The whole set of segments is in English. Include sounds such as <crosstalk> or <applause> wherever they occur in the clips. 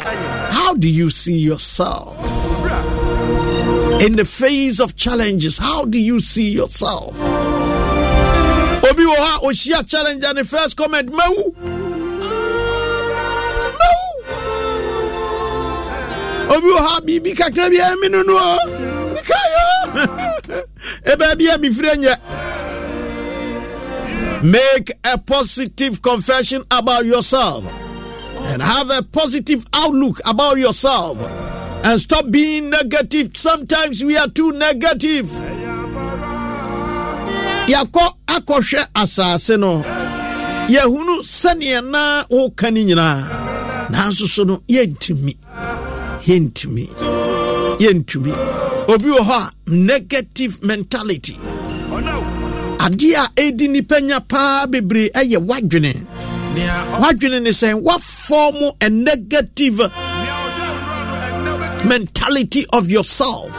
How do you see yourself? In the face of challenges, how do you see yourself? Obi wɔ ha ohyia challenge and the first comment mawu mawu obi wɔ ha biribi kakra bi eh, ɛmi no oh. no o mikayo <laughs> ebe bi eh, a mifiri nyɛ make a positive confession about yourself and have a positive outlook about yourself and stop being negative. Sometimes we are too negative. Yako akɔhwɛ asase no. Yɛhunu sɛneɛ na woka no nyinaa nanso so no yɛntumi obi hɔ a negative mentality. Adeɛ a ɛdi nipa nya paa bebree ɛyɛ wadwene wadwene ne sɛ wafɔm a negative mentality of yourself.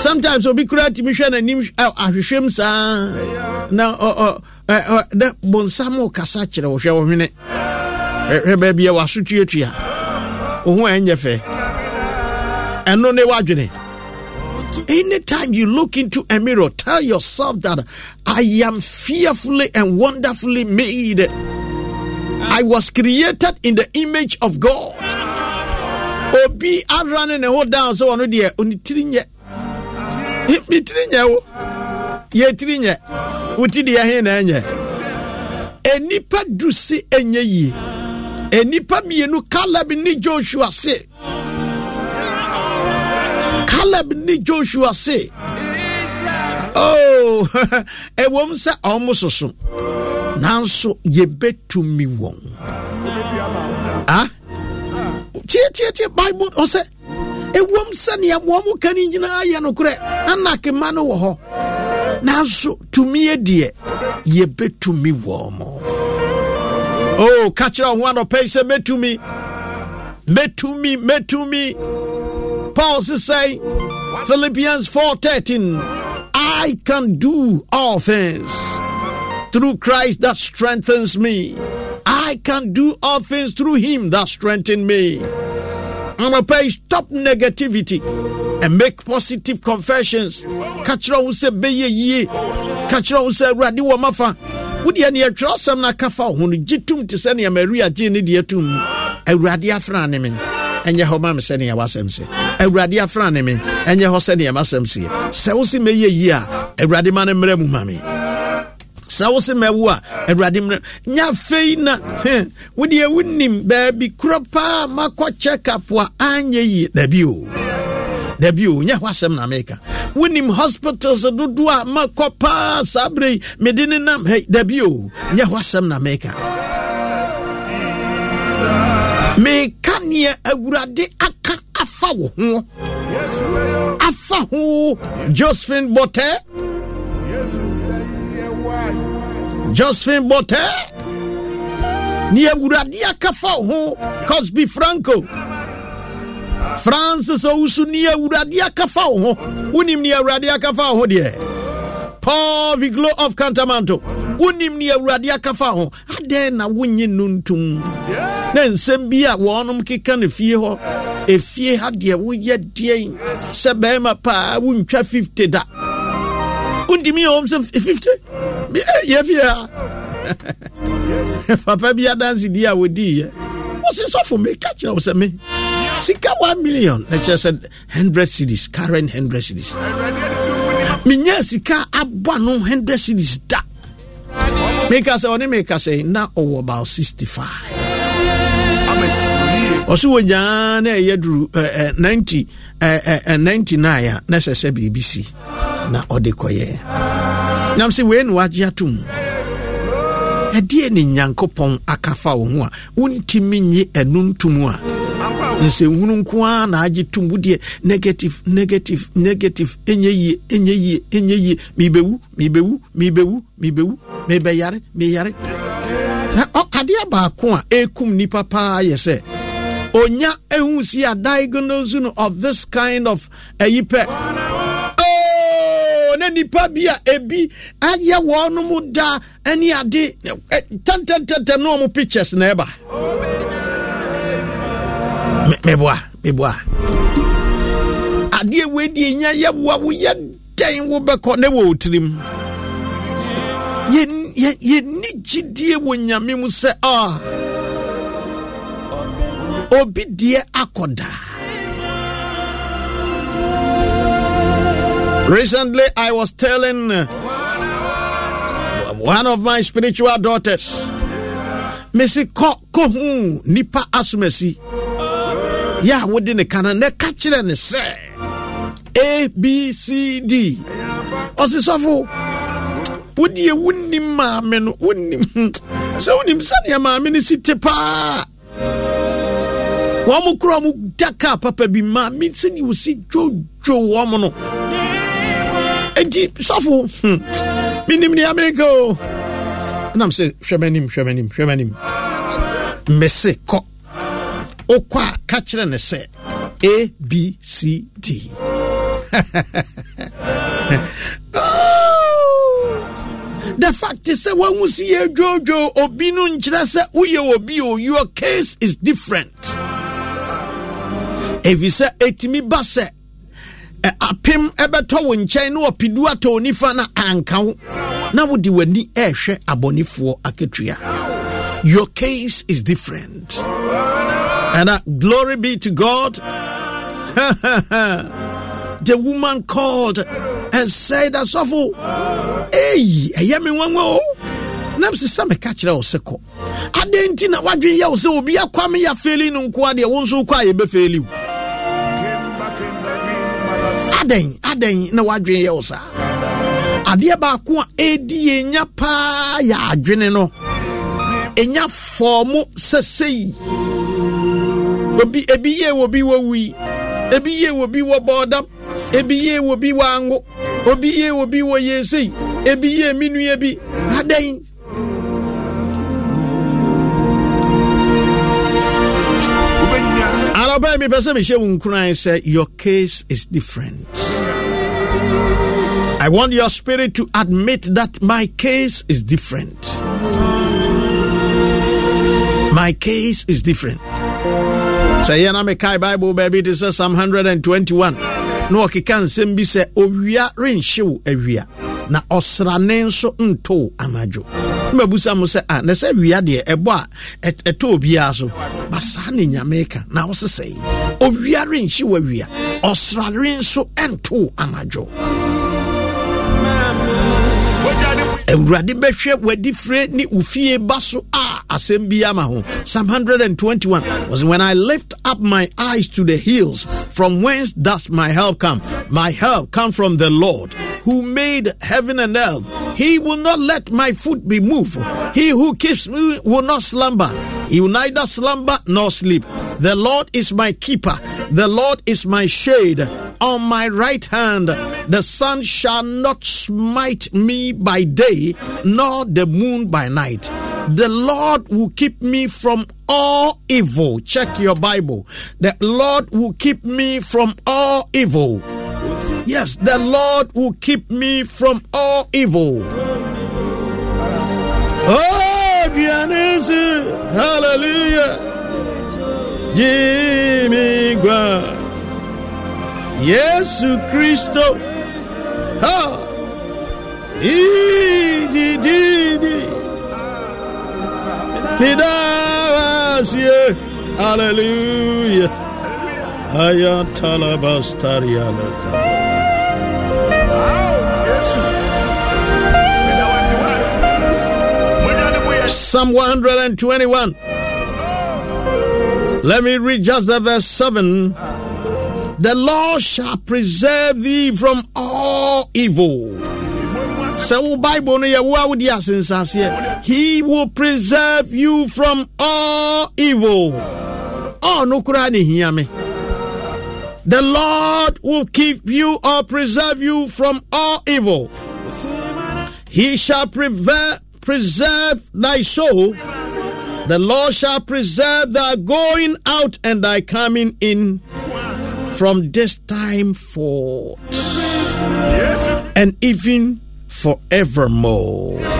Sometimes obi kura tumi hwɛ n'anim ahwehwɛm saa. Na na bonsam kasa kyerɛ wo hwɛ wo hwene. Hwɛ baabi a waso wo ho ɛnyɛ fɛ. Ɛno ne wadwene. Anytime you look into a mirror, tell yourself that I am fearfully and wonderfully made. I was created in the image of God. Obi arane ne ho down so ono de oni tiri nye. Mi tiri nye wo. Ye tiri nye. Wuti de he na nye. Enipa dusi enye yie. Enipa mienu Caleb ni Joshua se. Caleb ni Joshua se. Oh, <laughs> ɛwɔm sɛ ɔmo soso nanso yɛbɛtumi wɔn ah? Tietietie bible ɔsɛ ɛwɔm sɛnea wɔn mo ka no nyinaa yɛ nokorɛ anakema no wɔ hɔ. Nanso tumi deɛ yɛbɛtumi wɔn mo oh ka kyerɛ wo ho anɔpɛ yi sɛ mɛtumi mɛtumi mɛtumi paul sesɛe philippians 413 i can do all things through Christ that strengthens me. I can do all things through Him that strengthens me. I'm gonna pay stop negativity and make positive confessions. Catch on say be ye, catch on say radi wa mafa. Wodi ani atwa asɛm na kafa ho no gyitum te sɛ nea Maria gye ne deɛ tum. Awurade afra ne me. ɛnyɛ hɔ ma me sɛnea wasɛm sɛ awurade afra ne me ɛnyɛ hɔ masɛm sɛ wo se mɛyɛ yie a awurade ma no mmerɛ sɛ wo se mawu a awurade mmerɛ na wodeɛ wonim baabi korɔ paa makɔ check up a anyɛ yie. Dabi o. Dabi o hɔ asɛm na meka. Wonim hospitals dodoɔ a makɔ paa saa berɛ yi mede ne nam hei dabi o. Nyɛ hɔ asɛm na meka. Meka neɛ awurade aka afa wo ho. Afa ho. Josephine bɔtɛ josephine bɔtɛ ne awurade aka fa wo ho cosby franco. Francis owusu ne awurade aka fa wo ho wonim ne awurade ho paul viglo of Kantamanto wonim ne awurade aka fa ho adɛn na wonye no ntom na nsɛm bi a wɔnom keka no fie hɔ ɛfie ha deɛ woyɛ deɛn sɛ bɛrima paa wontwa 50 da wontimi yɛ wɔm sɛ 50 Bi- eh, yɛ fie a papa bi adansedi a wɔdiiɛ wɔse sɔfo meka kyerɛ wo sɛ me sika 1 million na kyerɛ sɛ 100 cities current 100 cities. Menya sika abɔ no 100 cities da. Meka sɛ ɔne meka sɛ na ɔwɔ about 65 ɔso wɔ nyaa na ɛyɛ duru eh, eh, 90 eh, eh, eh, 99 a na ɛsɛ sɛ biribi si na ɔde kɔyɛ. Nam sɛ wei ne wagye atom ɛdeɛ ne nyankopɔn aka fa wo ho a wontimi nye ɛno ntom a nsɛnhunu nko ara na agye tom wo deɛ negative negative negative ɛnyɛ yie ɛnyɛ yie ɛnyɛ yie. Mebɛwu mebɛwu mebɛwu mebɛwu mebɛyare meyare. Na adeɛ baako a ɛkum nipa paa yɛ sɛ onya ehu si a diagnose no of this kind of ɛyi pɛ na nipa bi a ebi ayɛ wɔn da ɛne ade. Tɛntɛntɛntɛn na wɔn pictures na ɛba. Meboa meboa. Adeɛ wei deɛ nya yɛ woa woyɛ dɛn wobɛkɔ ne wɔ tirim Yɛn- yɛn- yɛnni gyidie wɔ nyame mu sɛ ah obi deɛ akɔda recently i was telling uh, one of my spiritual daughters mesi kɔ nipa asomasi yɛ a wode ne ka no na ka kyerɛ ne sɛ abcd ɔse sɔfo wodeɛ wonnim maame no wonnim <laughs> sɛ wonim sɛdeɛ maame no si te paa. Wɔn mo kura mo da kaa papa bi maame sɛdeɛ wosi dwodwo wɔn enti sɔfo hmm, menim nea meka o. Nam sɛ hwɛ m'anim hwɛ m'anim hwɛ m'anim. Mese kɔ. Wokɔ a ka kyerɛ ne sɛ abcd <laughs> Oh! the fact is sɛ woahu si yɛ dwoodwoo obi no nkyerɛ sɛ woyɛ obi o your case is different. Ɛfiri sɛ ɛtumi ba sɛ apem ɛbɛtɔ wo nkyɛn na ɔpidu atɔ nifa na anka wo. Na wode w'ani ɛɛhwɛ abɔnefoɔ akatua. Your case is different. And uh, glory be to god. <laughs> The woman called and said asɔfo ei ɛyɛ me nwanwa o. Nam sɛ sɛ meka kyerɛ wo sɛ kɔ. Adɛn nti na woadwen yɛ wo sɛ obi akwa me yɛ feli no nko a deɛ wo nso wokɔ a yɛbɛfeli wo adɛn adɛn na woadwen yɛ wo saa? Adeɛ baako a ɛdi yɛnya paa yɛ adwene no. Ɛnya fɔɔmo sɛ sei obi ebi yie wɔ bi wɔ wui. Ebi yie wɔ bi wɔ bɔɔdam. Ebi yie wɔ bi wɔ ango. Obi yie wɔ bi wɔ yɛsei ebi yie mi nua bi. Adɛn yi mepɛ sɛ mehyɛ wo nkuran sɛ your case is different I want your spirit to admit that my case is different. My case is different. Sɛ yɛ na mekae Bible baabi te sɛ Psalm 121 na ɔkeka nsɛm bi sɛ owia renhyew awia na ɔsrane nso nto na mabusa mo sɛ a na sɛ wia deɛ ɛbɔ a ɛtɔ obiara so. Ba saa ne nyame ka na wose sɛ owia renhyew awia ɔsrane nso ɛnto anadwo. Awurade bɛhwɛ w'adifire ne ofie ba so a asɛm bi ama ho. Psalm 121 was when i lift up my eyes to the hills from whence does my help come? My help come from the lord who made heaven and earth. He will not let my foot be moved. He who keeps me will not slumber. He will neither slumber nor sleep. The lord is my keeper. The lord is my shade. On my right hand the sun shall not smite me by day nor the moon by night. The lord will keep me from all evil. Check your bible. The lord will keep me from all evil yes the lord will keep me from all evil. Oh Dionysus, hallelujah. Jimmy gwa yesu kristo ha. Idididi midawasie hallelujah. Ayatalabastarialakaba Psalm 121. Let me read just the verse 7. The Lord shall preserve thee from all evil. no he will preserve you from all evil ɔno koraa ne hia me the lord will keep you or preserve you from all evil he shall preserve preserve thy soul. The Lord shall preserve thy going out and thy coming in from this time forth and even forevermore.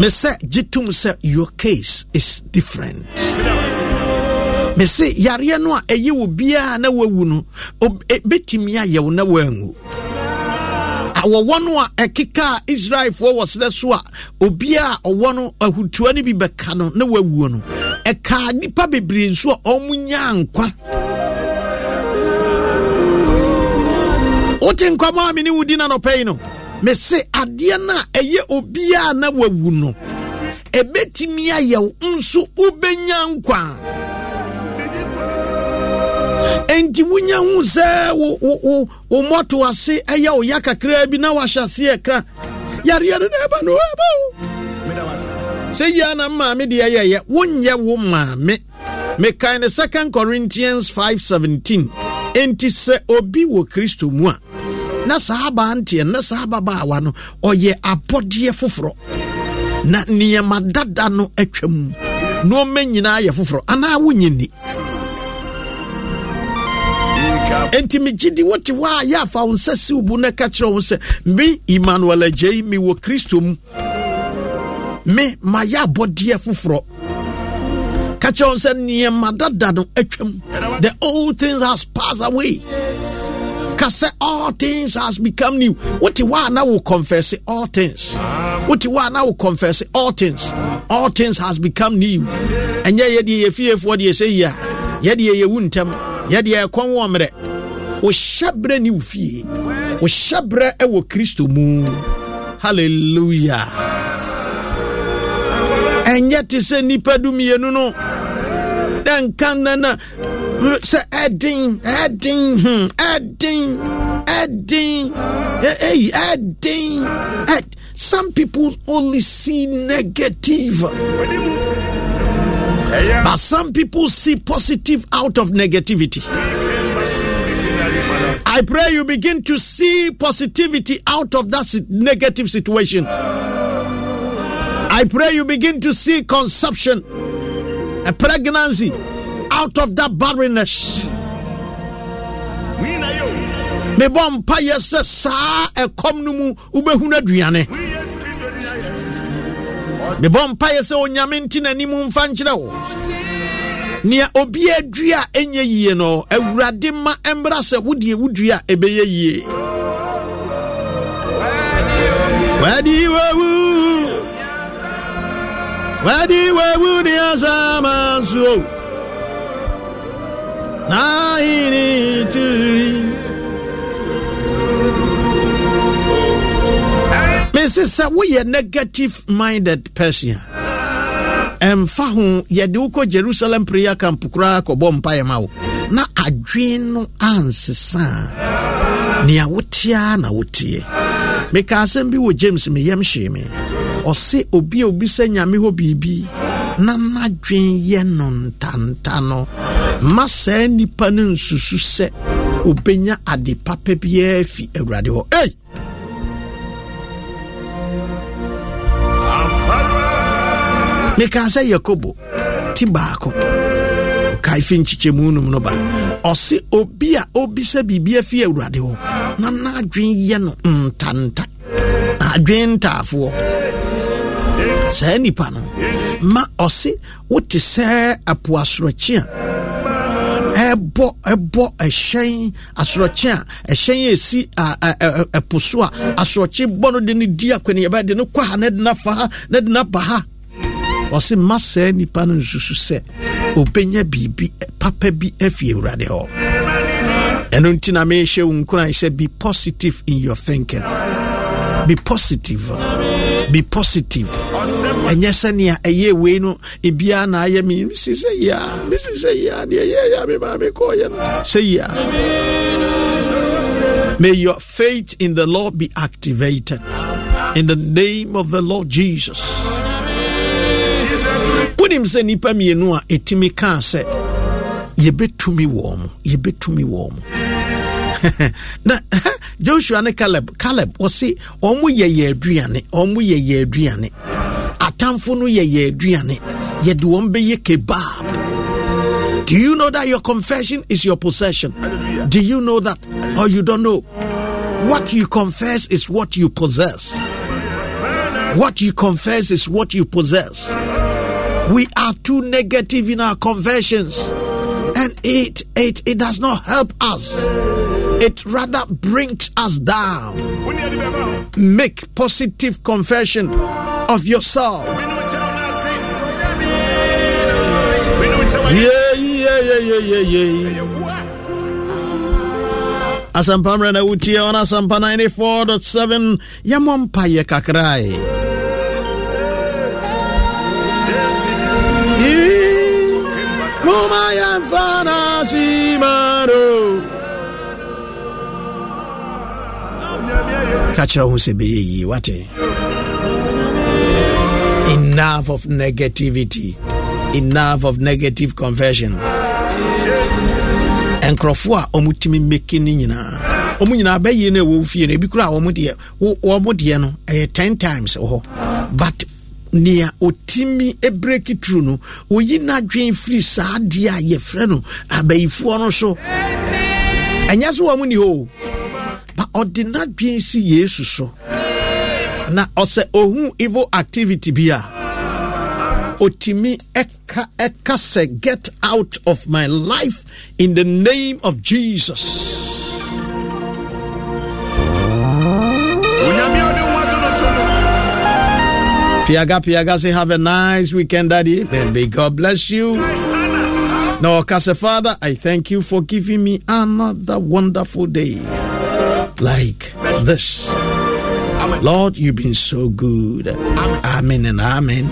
Me say, Jitum say your case is different. mese yareɛ no a ɛyɛ wɔ biara na wawu no ob- ɛbɛtumi ayɛ wo na woangu. Awɔwɔ no a ɛkeka a israelfoɔ wɔ serɛ so a obiara a ɔwɔ no ahutua no bi bɛka no na wawuo no. Ɛkaa nnipa bebree nso a ɔmo nyaa nkwa. Wote nkwa ma a me ne wo di na nɔpɛ yi no mese adeɛ no a ɛyɛ obiara na wawu no. Ɛbɛtumi ayɛ wo nso wobɛnya nkwa. Enti wonya hu sɛ wo- mmɔto ase ɛyɛ wo ya kakraa bi na wahyɛ aseɛ ka yareɛ no na ɛba no ɛba o sɛ yia na maame deɛ yɛyɛ wonyɛ wo maame. Mekae ne 2 corinthians 517 enti sɛ obi wɔ kristo mu a na saa abanteɛ na saa ababaawa no ɔyɛ abɔdeɛ foforɔ. Na nneɛma dada no atwa mu. Nneɔma nyinaa yɛ foforɔ. Anaa wonyɛ ni enti megye di wote hɔ a yɛ afa wo nsa si wo bu na ka kyerɛ wo sɛ me emmanuel agyei mewɔ kristo mu. Me mayɛ abɔdeɛ foforɔ. Ka kyerɛ wo sɛ nneɛma dada no atwam the old things has passed away. ka sɛ all things has become new. Wote hɔ a na wo confess all things. Wote hɔ a na wo confess all things. All things has become new. Ɛnyɛ yɛdeɛ yɛfiefoɔ deɛ sɛ yi a yɛdeɛ yɛwu ntɛm. Yɛdeɛ ɛkɔn wɔ mmerɛ. Wo hyɛberɛ ne wo fie. Wo hyɛberɛ ɛwɔ kristo mu. Halleluya ɛnyɛ te sɛ nnipa dumienu no. Dɛ nka nna na sɛ ɛden ɛden ɛden ɛ- ɛyi ɛden some people only see negative. But some people see positive out of negativity. I pray you begin to see positivity out of that negative situation. I pray you begin to see conception, a pregnancy out of that barrenness. mebɔ mpayɛ sɛ saa ɛkɔm no mu wobɛhunu aduane. Mebɔ mpayɛ sɛ onyame nti n'anim mfa nkyerɛ wo. Nea obi adua a ɛnyɛ yie no awurade ma ɛmmra sɛ wodeɛ wodua a ɛbɛyɛ yie. Wadi wawu wadi wewu ni asama mesi sɛ woyɛ negative minded person. Ɛmfa ho yɛde wokɔ jerusalem prayer camp koraa kɔbɔ mpaeɛ ma wo. Na adwen no ansesa a nea woteaa na woteɛ. Meka asɛm bi wɔ james meyɛm hyee me. Ɔse obi a obisa nyame hɔ biribi na n'adwen yɛ no ntanta no ma saa nnipa no nsusu sɛ obɛnya ade papa biara fi awurade hɔ. Ei! Mekaa sɛ yakobo ti baako. Kae fi nkyekyɛmu num no ba. Ɔse obi a obisa biribi afi awurade hɔ na n'adwen yɛ no ntanta. Adwen ntaafoɔ. Saa nipa no ma ɔse wote sɛ apo asorɔkye a ɛbɔ ɛbɔ ɛhyɛn asorɔkye a ɛhyɛn esi ɛpo so a asorɔkye bɔ no de no di akɔneaba de no kɔ ha na de no afa ha na de no aba ha. Ɔse ma saa nipa no nsusu sɛ obɛnya biribi papa bi afi awurade hɔ. Ɛno nti na mehyɛ wo nkuran sɛ be positive in your thinking. Be positive be positive. Ɛnyɛ sɛnea ɛyɛ wei no ebiaa na ayɛ me mesi sɛ yia mesi sɛ yia deɛ yɛyɛ me maa mekɔɔyɛ no. Sɛ may your faith in the lord be activated. In the name of the lord jesus. Wonim sɛ nnipa mmienu a ɛtumi kaa sɛ yɛbɛtumi wɔ mo yɛbɛtumi wɔ mo na <laughs> joshua ne caleb. Caleb ɔse ɔmo yɛ yɛ aduane ɔmo yɛ yɛ aduane. Atamfo no yɛ yɛ aduane. Yɛde wɔn bɛyɛ kebab. Do you know that your confession is your possession? Do you know that? Or you don't know? What you confess is what you possess. What you confess is what you possess. We are too negative in our confessions. And it it it does not help us it rather brings us down. Make positive confession of yourself. Yeah yeah yeah yeah yeah yeah. Asampa mmerɛ na wotie ɔno asampa 94.7 yɛmmɔ mpayɛ kakrae Muma yamfana simano. Ka kyerɛ ho sɛ bɛyɛ yie wate enough of negativity. Enough of negative confession. Nkurɔfoɔ a ɔmotumi mmeki no nyinaa. Ɔmo nyinaa bɛyie no ɛwɔ fie no. Ebi kora a wɔmo deɛ no ɛyɛ 10 times wɔ hɔ. But nea ɔtumi breki tru no ɔyi n'adwen firi saa adeɛ a yɛfrɛ no abayifoɔ no so. Ɛnyɛ so wɔ mu ni hɔ ba ɔde n'adwen si yesu so. Na ɔsɛ ɔhu evil activity bi a ɔtumi ɛka ɛka sɛ get out of my life in the name of jesus. Piaga Piaga say have a nice weekend, Daddy. And may God bless you. No, Kase Father, I thank you for giving me another wonderful day like this. Lord, you've been so good. Amen and amen.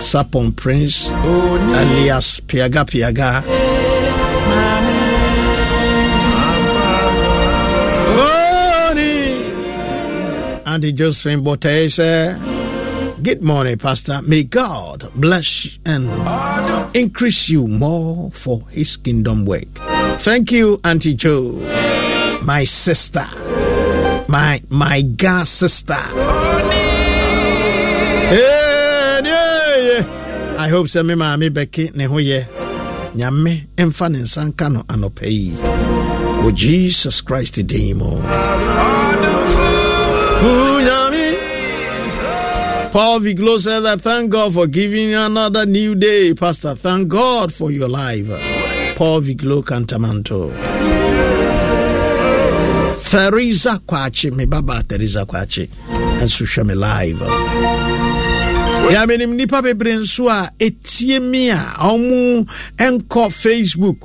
Sapon Prince, alias Piaga Piaga. Auntie Josephine Botese. Good morning, Pastor. May God bless and increase you more for his kingdom work. Thank you, Auntie Joe, my sister, my my God sister. I hope sɛ me maame bɛke ne ho yɛ nyame mfa ne nsa nka no jesus christ Fu nyame Paul Viglo said that thank God for giving another new day, Pastor. Thank God for your life. Paul Viglo Kantamanto. Theresa Kwachi, me baba Theresa Kwachi, and Susha me live. ya menim nnipa bebree nso a ɛtie me a ɔmo ɛnkɔ facebook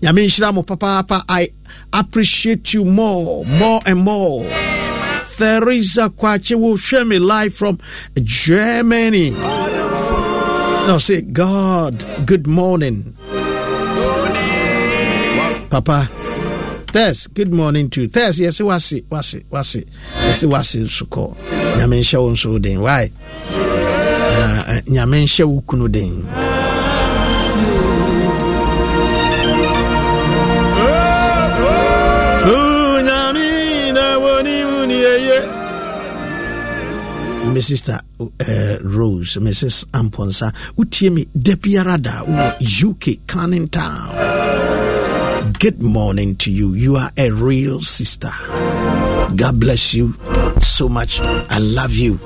nyame nhyira mo papaapa i appreciate you more more and more Theresa Kwache will share me live from Germany. Now say, God, good morning. Papa. Tess, good morning to you. Tess, yes, wasi, wasi, wasi. Yes, wasi suko. Nyame nhyɛ wo nso den. Why? Uh, nyame nhyɛ wo kunu den. me sister uh, Rose, Mrs. Amponsa, wotie me da biara da UK Canning Town. Good morning to you. You are a real sister. God bless you so much. I love you.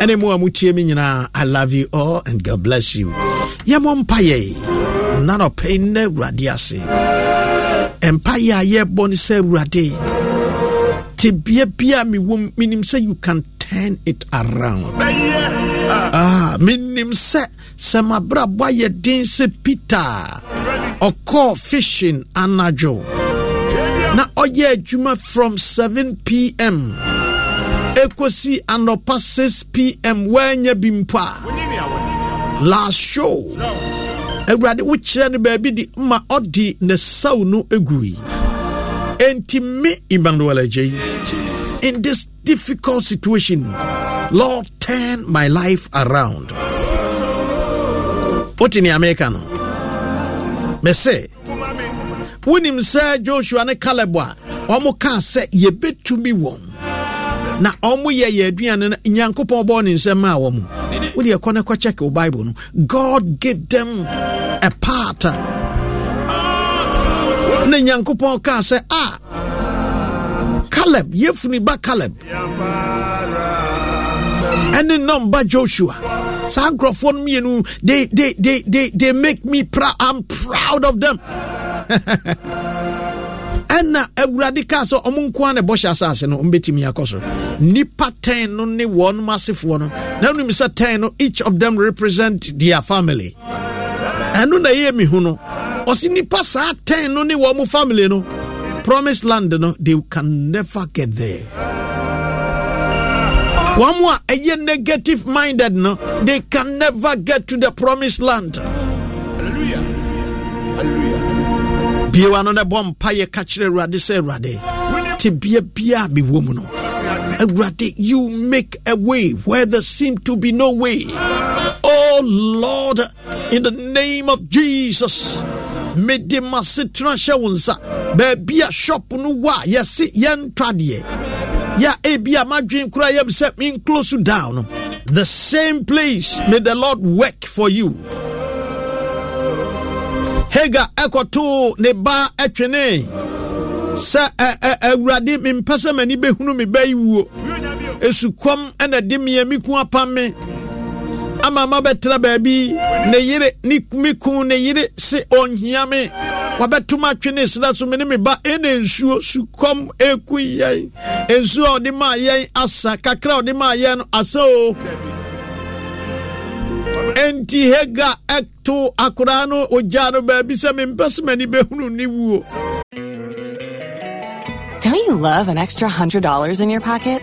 ɛne i love you all and god bless you yɛmmɔ mpayɛ na nɔpɛ nnɛ awurade ase mpayɛ a yɛbɔ no sɛ awurade tebea bia mewɔ menim you can turn it around menim sɛ sɛ mabrabɔ ayɛ den sɛ peter. Ɔkɔɔ fishing anadwo. Na ɔyɛ adwuma from 7 pm ɛkɔsi anɔpa 6 pm woanya bi mpo a. Last show. Awurade wokyerɛ no baabi de ma ɔde ne saw no agui enti me emmanuel agyei in this difficult situation lord turn my life around. Wote nea meka no mese wonim sɛ joshua ne caleb a ɔmo kaa sɛ yɛbɛtumi na ɔmo yɛ yɛ aduane no nyankopɔn bɔɔ ne nsɛm maa wɔ mu. Wode bible god gave them a part. Na nyankopɔn kaa a ah, caleb yɛfuni ba caleb. Nom ba joshua. No mmienu they, they, they, they, they make me proud. I'm proud of them. <laughs> Ɛna awurade kaa sɛ ɔmo nko a na ɛbɔhyɛ asase no ɔmbɛtumi akɔ so nnipa 10 no ne wɔnom asefoɔ no. Na wonim sɛ 10 no each of them represent their family. Ɛno na ɛyɛ me hu no. Ɔse nnipa saa 10 no ne wɔ mo family no promised land no they can never get there. Wɔn a ɛyɛ negative minded no they can never get to the promised land. Hallelujah. Hallelujah biewa no no bɔ mpayɛ ka kyerɛ awurade sɛ awurade te bia bia a mewɔ mu no. Awurade you make a way where there seem to be no way. Oh lord in the name of jesus mede masetena hyɛ wo nsa. Baabi a shop no wɔ a yɛse yɛntwa deɛ yɛ ebi a madwen kora yɛm sɛ menclose down the same place may the lord work for you. Hagar ɛkɔtoo ne ba ɛtwene sɛ awurade mempɛ sɛ m'ani bɛhunu me ba yi wuo. Ɛsukɔm ɛna de meɛ me apam me ama ma baabi. Ne yere ne me ne yere se ɔnhia me. Wabɛtom atwene sra so me ne me ba ɛna nsuo sukɔm ɛku yɛn. Nsuo a ɔde maa yɛn asa kakra ɔde maa yɛn no asa o. Hega ɛto akoraa no no baabi sɛ mempɛ sɛ m'ani bɛhunu ne wuo. Don't you love an extra $100 in your pocket?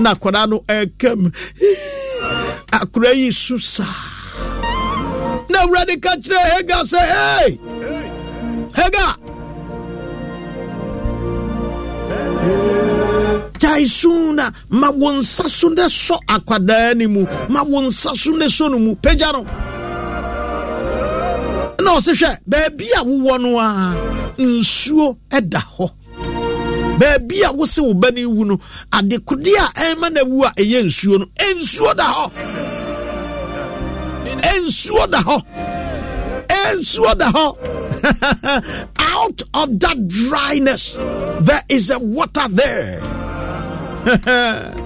Na akwadaa no ɛkam akwadaa yi su saa. Na awurade ka kyerɛ hega sɛ hey! Hega gyae so na ma wo nsa so ne sɔ akwadaa no mu. Ma wo nsa so ne sɔ no mu. Pagya no. Na ɔse hwɛ baabi a wowɔ no a nsuo ɛda hɔ baabi a wose wo ba no wu no adekode a ɛma no awu a ɛyɛ nsuo no nsuo da hɔ. Nsuo da hɔ. Nsuo da hɔ. <laughs> Out of that dryness there is a water there. <laughs>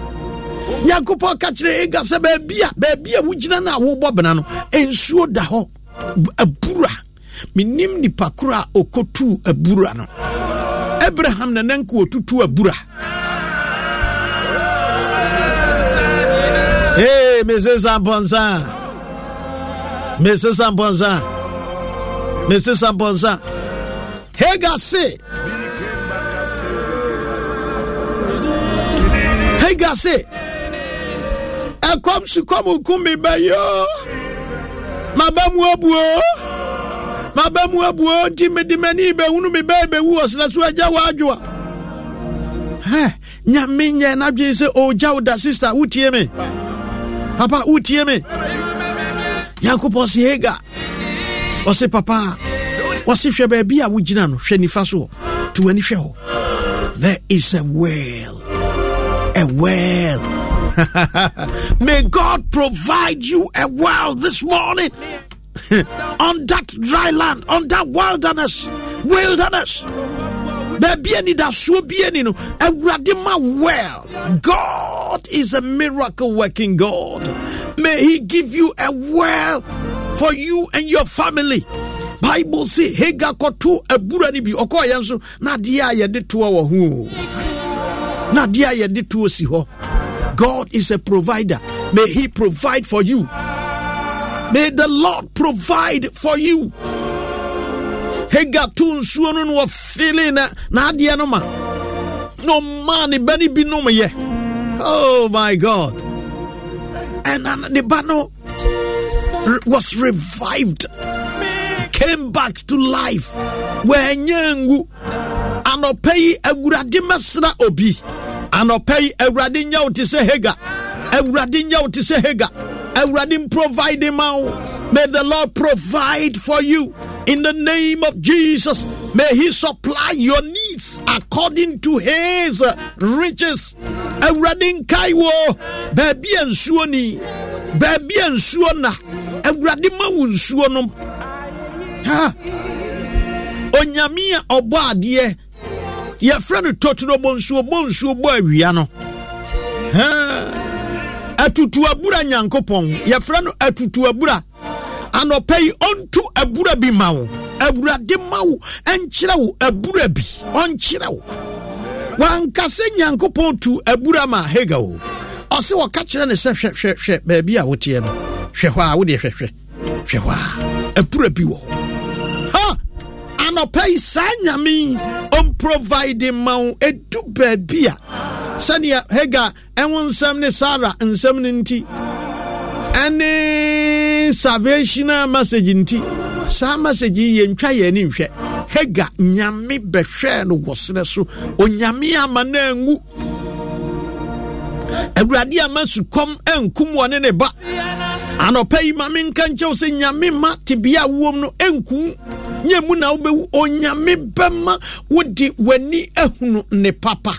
Nyankopɔn ka kyerɛ ɛga sɛ baabi a baabi a wogyina no a wobɔ bena no nsuo da hɔ. Abura. Menim nipa koro a ɔkɔtuu abura no abraham na nanka wɔtutu abura. Hey, mese sampɔnsa mese sampɔnsa mese sampɔnsa hega se. Hega se. Ɛkɔm sukɔm kum me bɛyo maba mu abuo maba abuo nti mede m'ani bɛhunu me bɛɛ bɛwu ɔsena so agya w'adwoa hɛ nyame nyɛ n'adwene sɛ ɔgya wo da sister wotie me. Papa wotie me. Nyankopɔn se hega. Ɔse papa ɔse hwɛ baabi a wogyina no hwɛ nifa so to w'ani hwɛ hɔ. There is a well. A well. <laughs> May god provide you a well this morning <laughs> on that dry land, on that wilderness, wilderness. Baabi anidasoɔ bi ani no awurade ma well. God is a miracle working god. May he give you a well for you and your family. Bible say hagar kɔto abura no bi. Ɔkɔɔyɛ nso na adeɛ a yɛde toɔ wɔ ho na adeɛ a yɛde toɔ si hɔ god is a provider. May he provide for you May the Lord provide for you. To nsuo no no wɔfele na n'adeɛ no ma na ɔmaa ne ba no bi nom yɛ oh my god. And the ba no re- was revived. Came back to life. Wɔanya ngu anɔpa yi awurade mɛsra obi anɔpa yi awurade nyɛ wo te hagar awurade nyɛ te hagar awurade provide ma wo may the lord provide for you. In the name of jesus may he supply your needs according to his riches. Awurade nkae wo baabi nsuo ni baabi a nsuo na. Awurade ma wo ha. Onyame a ɔbɔ adeɛ. Yɛfrɛ no totoro bɔ nsuo bɔ nsuo bɔ awia no. Ha atutu abura nyankopɔn. Yɛfrɛ no atutu abura. Anɔpɛ yi ɔntu abura bi ma wo. Awurade ma wo ɛnkyerɛ wo abura bi. Ɔnkyerɛ wo. Wankasɛ nyankopɔn tu abura ma haga o. Ɔse wɔka kyerɛ ne sɛ hwɛ hwɛ hwɛ baabi a woteɛ no hwɛ hɔ a wodeɛ hwɛhwɛ hwɛ hɔ a abura bi wɔ anɔpɛ yi saa nyame yi ɔmprovide ma wo ɛdu baabi a. Sɛnea haga ɛho nsɛm ne sara nsɛm no nti ɛne salvational message nti saa message yi yɛntwa yɛn ani nhwɛ haga nyame bɛhwɛɛ no wɔ serɛ so. Onyame ama no angu. Awurade ama sukɔm ankum wɔ ne ba. Anɔpa yi ma menka nkyɛw sɛ nyame ma tebea wom no ɛnkum nyɛ mu na wobɛwu. Onyame bɛma wode w'ani ahunu ne papa.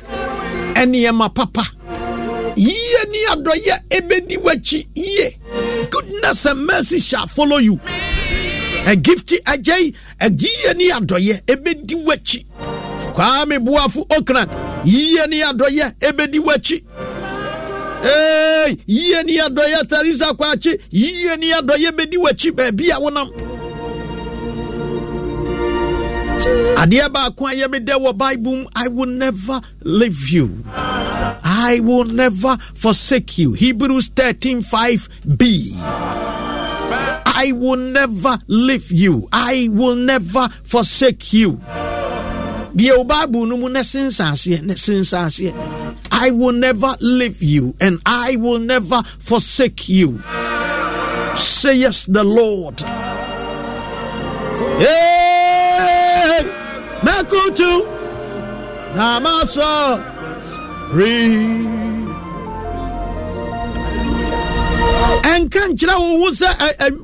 Ɛnneɛma papa. Yie ni adɔyɛ ɛbɛdi w'akyi. Yie. Goodness and mercy shall follow you. Ɛgifti agyɛi ɛyie ni adɔyɛ ɛbɛdi w'akyi. Kwame boafo okran yie ni adɔyɛ ɛbɛdi w'akyi. Hey, yie ni adɔyɛ tarisa kwakye yie ni adɔyɛ bɛdi w'akyi. Baabi a wonam adeɛ baako a yɛmedɛ wɔ bible i will never leave you i will never forsake you hebrews 13 5b I will never leave you. I will never forsake you. Deɛ Bible no mu ne sensaseɛ ne sensaseɛ. I will never leave you and I will never forsake you. Say yes, the Lord. Hey, Makutu, Namasa, Re. ɛnka nkyerɛ wo wo sɛ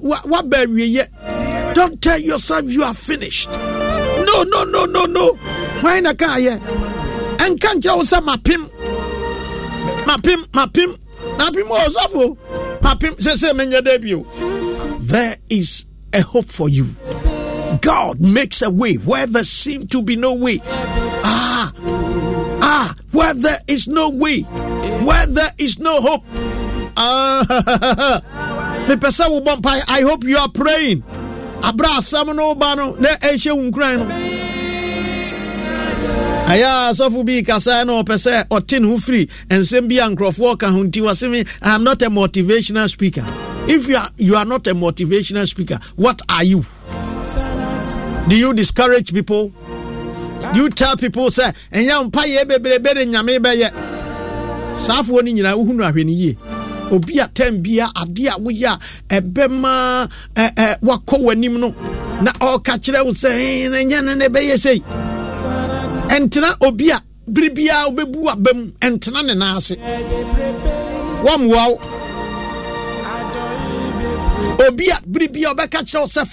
waba awieyɛ. Don't tell yourself you are finished. No no no no no. Hwan na kaayɛ ɛnka nkyerɛ wo sɛ mapem mapem mapem mapem wɔ ɔsɔfo. Mapem sɛ sɛ menyɛ da bio. There is a hope for you god makes a way where there seems to be no way. Ah ah where there is no way where there is no hope. Ah, <laughs> i hope you are praying. Abra asɛm no ne no na ɛhyɛ wo nkuran no. Ɛyɛ a asɔfo bi kasa na ɔpɛ sɛ ɔte ne ho firi nsɛm bi ka ho nti wɔse i am not a motivational speaker. If you are, you are not a motivational speaker what are you do you discourage people? Do you tell people sɛ ɛnyɛ mpayɛ bebrebe de nyame bɛyɛ saafoɔ no nyinaa wohu no ahwɛ no yie obi a tam bia adeɛ a a na ɔka kyerɛ wo sɛ "Eh, na ɛnyɛ no na ɛbɛyɛ sei. Ɛntena obi a bere biara wobɛbu aba mu ne obi a ɔbɛka sɛ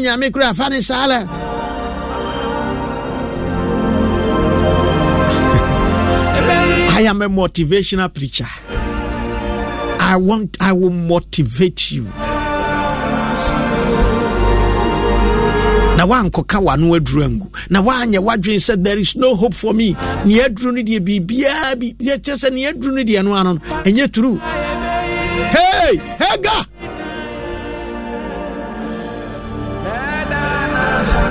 nyame <laughs> I am a motivational preacher. I want I will motivate you. Na woankɔka w'ano aduru angu. Na woanyɛ w'adwene sɛ there is no hope for me. Nea aduru no deɛ biribiaa bi yɛkyɛ sɛ nea aduru no deɛ no ano no ɛnyɛ true. Hey hega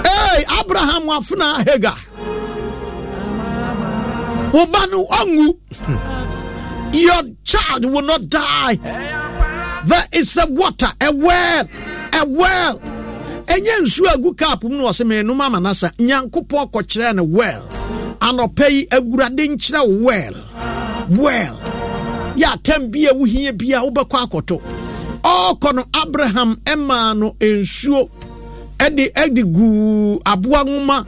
hey abraham wafena hega wo ba no <laughs> your child will not die. There is a water a well a well ɛnyɛ nsuo a agu cup mu na ɔsɛ menom ama no sa nyankopɔn kɔkyerɛ no well anɔpa yi awurade nkyerɛ wo well well yɛ atam bi a wohia bi a wobɛkɔ akɔto. Ɔkɔ no abraham ɛmaa no nsuo. Ɛde ɛde guu aboa nwoma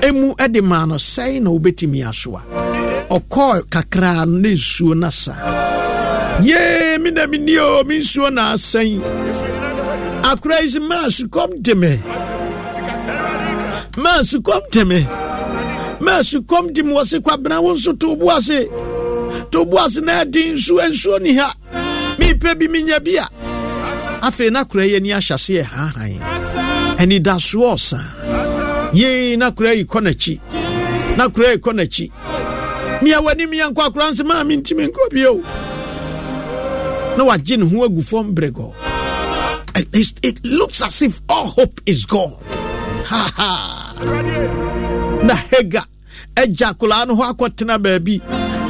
ɛmu ɛde maa no. Sɛn na wobɛtumi asoa. Ɔkɔɔ kakraa no na nsuo no asa yee me na menni me nsuo na asɛn. Akora yi sɛ maa sukɔm de me. Maa sukɔm de me. Maa sukɔm de me. Wɔ se kwabena wo nso to bo ase. To bo ase na ɛde nsuo nsuo ni ha. Mepɛ bi menya bi a. Afei na akora yi ani ahyɛseɛ hahan anidasoɔ ɔsa. Yei na yi kɔ n'akyi. Na yi kɔ n'akyi. Mia w'ani mia nkɔ akora nsɛ maa mentimi nkɔ bio. Na wagye ne ho agu fam brɛgɔ And it looks as if all hope is gone. Ha, ha. na hega. Agya kolaa no hɔ akɔtena baabi.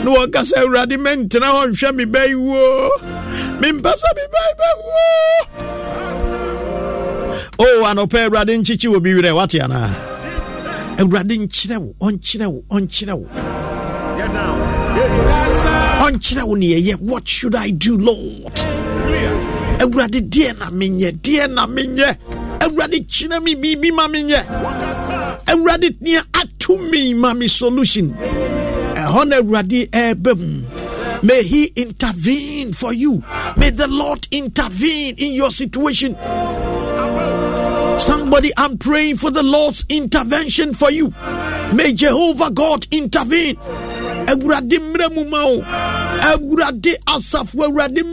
Na wɔka sɛ awurade mentena hɔ nhwɛ me bɛyi woo mempɛ sɛ me bɛyi bɛwoo o anɔpɛ awurade nkyekye wɔ bi werɛ. Wate anaa awurade nkyerɛ wo ɔnkyerɛ wo ɔnkyerɛ wo. Ɔnkyerɛ wo what should i do lord awurade deɛ na menyɛ deɛ na menyɛ awurade kyerɛ me biribi ma menyɛ awurade nea ato tumi ma me solution ɛhɔ na awurade ɛɛbɛ mu May He intervene for you. May the Lord intervene in your situation. Somebody, I'm praying for the Lord's intervention for you. May Jehovah God intervene. Awurade mmerɛ mu ma wo. Awurade asafo awurade.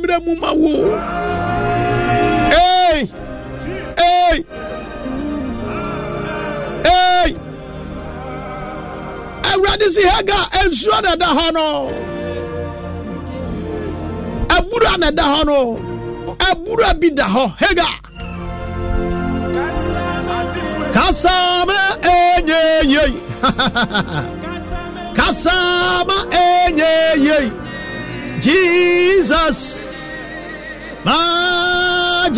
Awurade si Hagar nsuo na ɛda hɔ no. abura na ɛda hɔ no. Abura bi da hɔ. Hega kasama enyeye kasama enyeye jesus. Majinkwa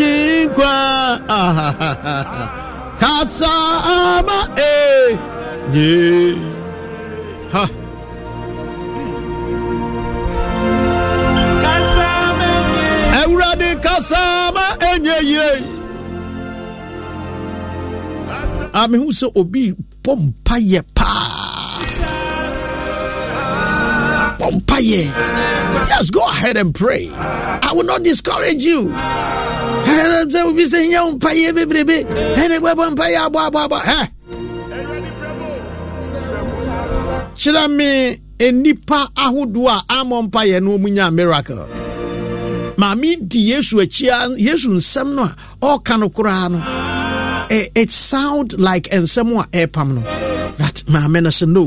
kasama enye ha <laughs> <laughs> kasama enye yie amehu sɛ obi bɔ mpayɛ paa bɔ mpayɛ just go ahead and pray. I will not discourage you. Sɛ obi sɛ nyɛ mpayɛ bebrebe. Ɛne bɛbɔ mpayɛ aboaboabɔ ɛ kyerɛ me nnipa ahodoɔ a amɔ mpayɛ no ɔmu nya miracle maame di yesu akyia yesu nsɛm no a ɔreka no koraa no it sound like nsɛm a ɛrepam no. That maame no sɛ no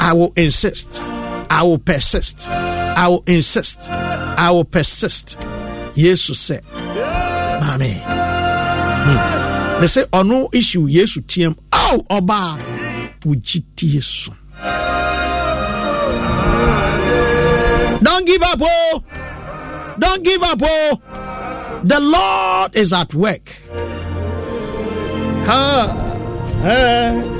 i will insist. I will persist. I will insist. I will persist. Yesu sɛ maame. Hmm. ne sɛ ɔno issue yesu tiam oh ɔbaa wo gyidie so don't give up oh don't give up, oh. The Lord is at work. Ha. Ha.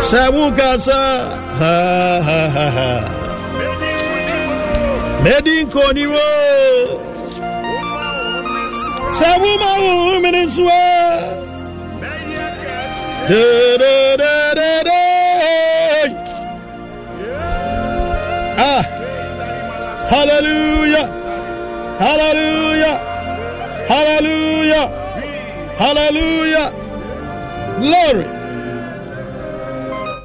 Sabukasa. Ha ha ha ha. Medin Koniro. Oh. Sabuma oh, Miniswa. Da da da da da. Hallelujah. Hallelujah. Hallelujah. Hallelujah. Glory.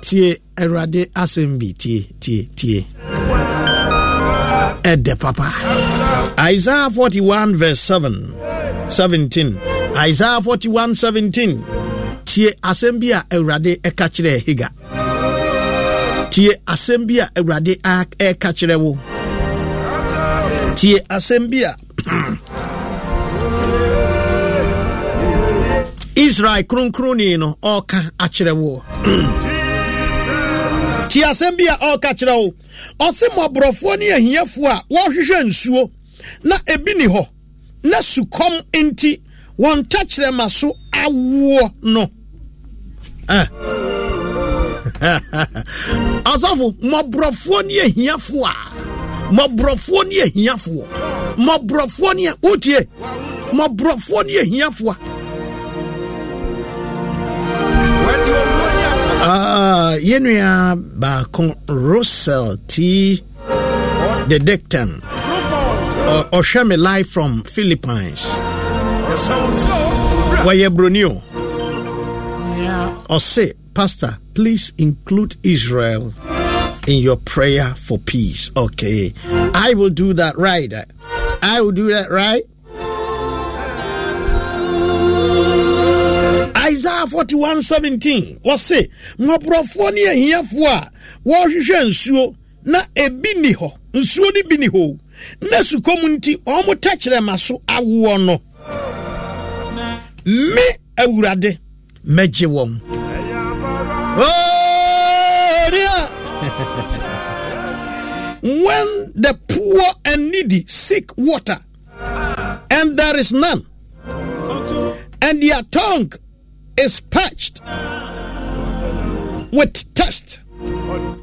Tie Awurade asɛm bi tie tie tie. Ɛdɛ papa. Isaiah 41 verse 7 17. Isaiah 41 17. Tie asɛm bi a Awurade ɛka kyerɛ Higa. Tie asɛm bi a Awurade ɛka kyerɛ wo. Tie asɛm bi a <clears throat> israel kronkronni no ɔreka akyerɛ wo. <clears throat> Tie asɛm bi a ɔreka kyerɛ wo. Ɔse mmɔborɔfoɔ ne ahiafoɔ a wɔrehwehwɛ nsuo na ebi ni hɔ. Na sukɔm nti wɔn takyerɛma so awoɔ no. <laughs> Ɔsɔfo mmɔborɔfoɔ ne ahiafoɔ a mmɔborɔfoɔ ne ahiafoɔ. Mmɔborɔfoɔ ne wotie. Mmɔborɔfoɔ ne ahiafoɔ. Uh, yɛnua baako rosel t. The dicton ɔhwɛ me live from philippines. Wɔyɛ bronio ɔse pastor please include israel in your prayer for peace. Okay. I will do that right. I will do that right. Isaiah 41 17. What say? Mmɔborɔfoɔ ne ahiafoɔ a wɔrehwehwɛ nsuo na ebi ni hɔ nsuo no bi ni hɔ na sukɔm nti wɔn tɛkyerɛma so awoɔ no me awurade mɛgye wɔn. Oh! <laughs> when the poor and needy seek water, and there is none, and their tongue is parched with thirst,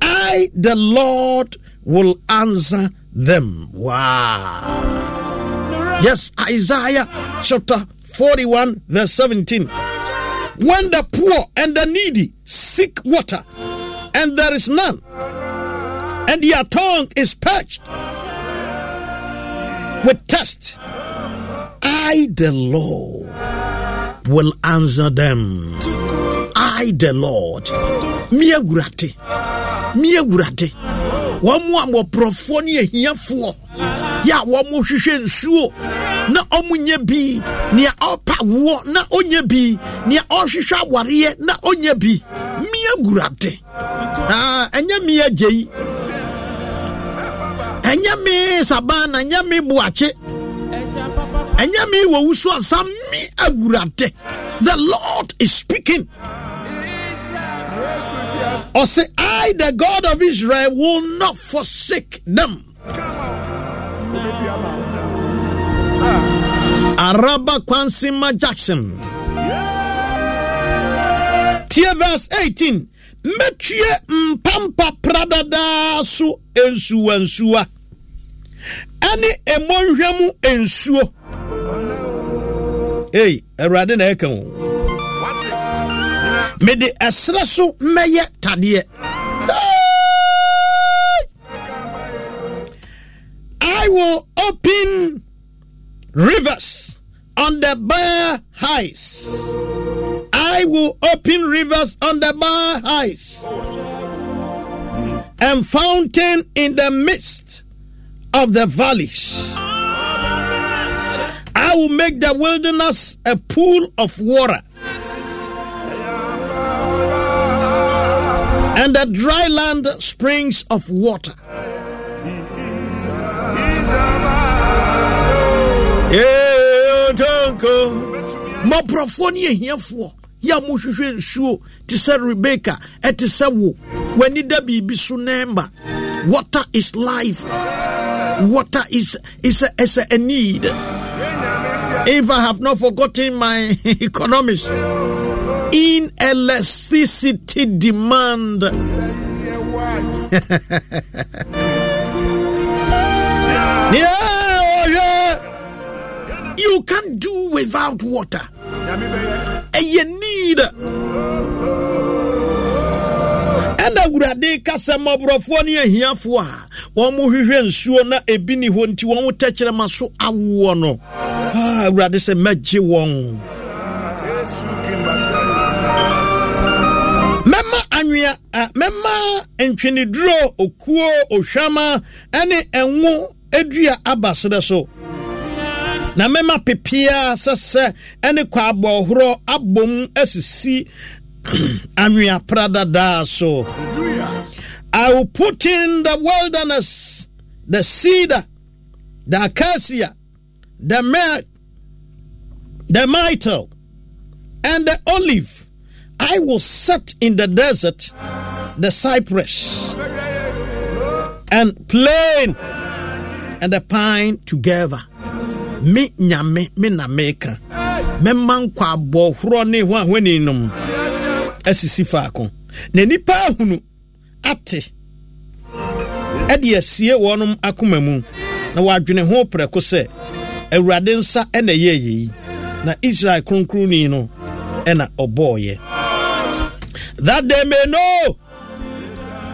I, the Lord, will answer them. Wow. Yes, Isaiah chapter 41, verse 17. when the poor and the needy seek water, and there is none, and your tongue is parched with thirst, I, the Lord, will answer them. I, the Lord, me awurade, me awurade, wɔn a mmɔborɔfoɔ ne ahiafoɔ yɛ a wɔn hwehwɛ nsuo na wɔn nyɛ bi nea ɔpa woɔ na ɔnyɛ bi nea ɔhwehwɛ awareɛ na ɔnyɛ bi me awurade Ah, ɛnyɛ me agye yi ɛnyɛ me sabana ɛnyɛ me boakye ɛnyɛ me wɔ wusu ansa me awurade the lord is speaking. Ɔse i the god of israel will not forsake them. Araba kwansima jackson. Tie verse 18 mɛtue mpampa pradadaa so nsuwansuwa ɛne mmɔnhwɛ mu nsuo ei awurade na ɛka wo mede ɛserɛ so mɛyɛ tadeɛ I will open rivers on the bare heights. I will open rivers on the bare heights and fountain in the midst of the valleys. I will make the wilderness a pool of water. And the dry land springs of water. Mmɔborɔfoɔ ne ahiafoɔ yɛ a mohwehwɛ nsuo. Te sɛ rebeka ɛte sɛ wo. W'ani da biribi so nɛɛma water is life water is, is, a, is a need if i have not forgotten my <laughs> economics in electricity demand <laughs> yeah, oh yeah. You can't do without water. You need. Ɛna awurade kasa mmɔborɔfoɔ ne ahiafoɔ a wɔn mo hwehwɛ nsuo na ebi ni hɔ nti wɔn tɛkyerɛma so awoɔ no. Ah, awurade sɛ mɛgye wɔn. Mɛma anwea a mɛma ntweneduro okuo ohwama ne ɛnwo adua aba serɛ so. Na mɛma pepea sɛsɛ ne kwaabɔhorɔ abom asisi <clears throat> anwea pradadaa so I will put in the wilderness the cedar, the acacia, the myrtle, the myrtle, and the olive. I will set in the desert the cypress and plain and the pine together. Me nyame me na meka. Mɛma nkwa abɔhorɔ ne ho nom asisi faako. Na nipa ahunu ate. Ɛde asie akoma mu. Na ho prɛko sɛ awurade nsa ɛna ɛyɛ na israel kronkronni no ɛna ɔbɔɔyɛ. That they may know.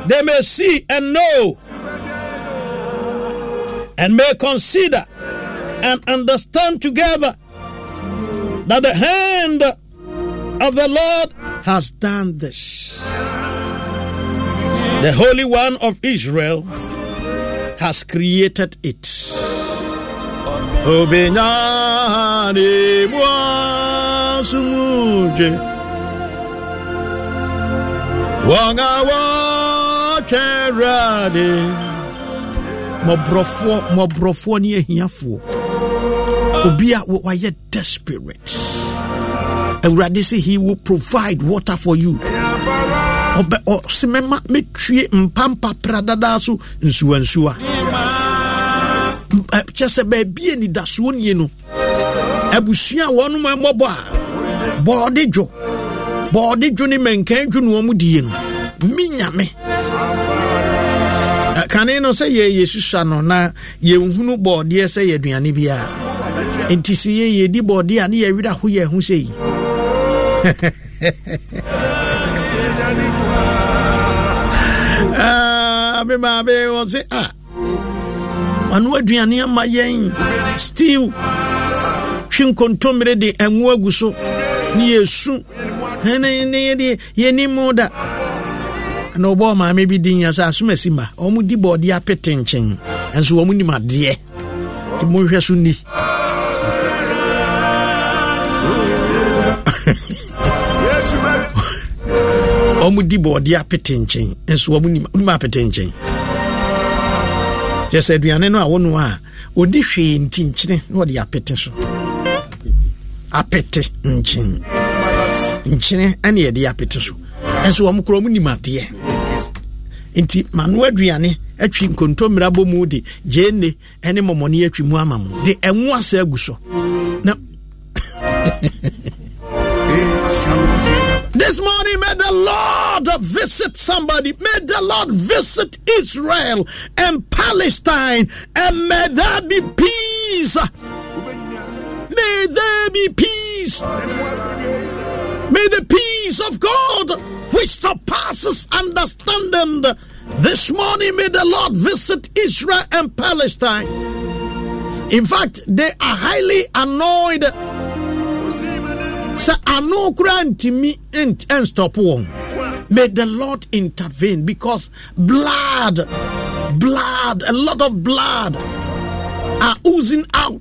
They may see and know. And may consider and understand together that the hand of the Lord has done this. The Holy One of Israel has created it. Mɔborɔfoɔ ne ahiafoɔ obi a wa- wayɛ desperate awurade sɛ he will provide water for you. Ɔbɛ ɔsɛ mɛma mɛtue mpampa pradadaa so nsuwansuwa. Kyɛ sɛ baabi anidasoɔ nie no abusua a wɔnom mmɔbɔ a bɔɔde dwo. Bɔɔde dwo ne mankan dwo ne wɔ mu die no me nyame. Ɛ, kane no sɛ yɛ yɛsusua no na yɛnhunu bɔɔdeɛ sɛ yɛ aduane biara. Enti sɛ yɛ yɛdi bɔɔdeɛ a ne yɛwerɛ ho yɛ ho sɛ yi me maame wɔ se ah. Ɔno aduane ama yɛn. Stew twe nkontommere de ɛnwo agu so. Ne yɛsu ne yɛni mu da. Na ɔbɔɔ maame bi din ya sɛ asom asi ma. Ɔmo di bɔɔde apete nkyɛn. Ɛnso wɔn nim adeɛ. Nti monhwɛ so ni ɔmo di bɔɔde apete nkyɛn nso wɔn nim apete nkyɛn kyɛ sɛ aduane no a wɔno a ɔdi hwee nkyinkyini na wɔde apete so. Apete nkyen nkyene ɛne yɛde apete so. Ɛnso wɔn kora ɔmo nim adeɛ. Nti mano aduane atwi nkontommire abɔ mu de gyeene ne mmɔmɔne atwi mu ama mo de ɛnwo asa agu so. Na This morning, may the Lord visit somebody. May the Lord visit Israel and Palestine, and may there be peace. May there be peace. May the peace of God, which surpasses understanding, this morning may the Lord visit Israel and Palestine. In fact, they are highly annoyed. Sɛ ano kura ntumi nstop wɔn. May the Lord intervene because blood, blood, a lot of blood are oozing out.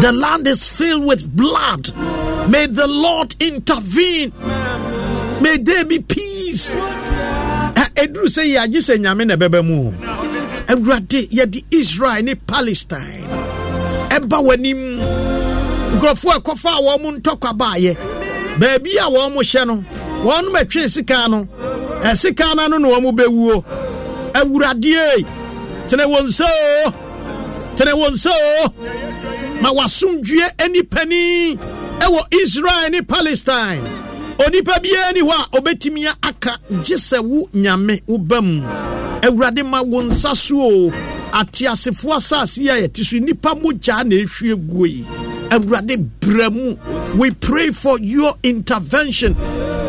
The land is filled with blood. May the Lord intervene. May there be peace. Edru sɛ yɛ agye sɛ nyame na ɛbɛbɛ mu. Awurade yɛde Israel ne Palestine ɛba w'anim. Nkurɔfoɔ ɛkɔfa a wɔn mo ntɔkwa baayɛ. Baabi a wɔn mo hyɛ no, wɔn mo atwe sika no. Ɛsika no ano na wɔn mo bɛwuo. Awurade tene wɔn nsa o. Tene wɔn nsa o. ma wasomdue anipani ɛwɔ israel ne palestine onipa biara ni hɔ a ɔbɛtumi aka gye sɛ wo nyame woba mu awurade ma wo nsa so o ateasefoɔ asase a yɛte so nnipa mogyaa na ɛhwie guo yi awurade brɛ mu. We pray for your intervention.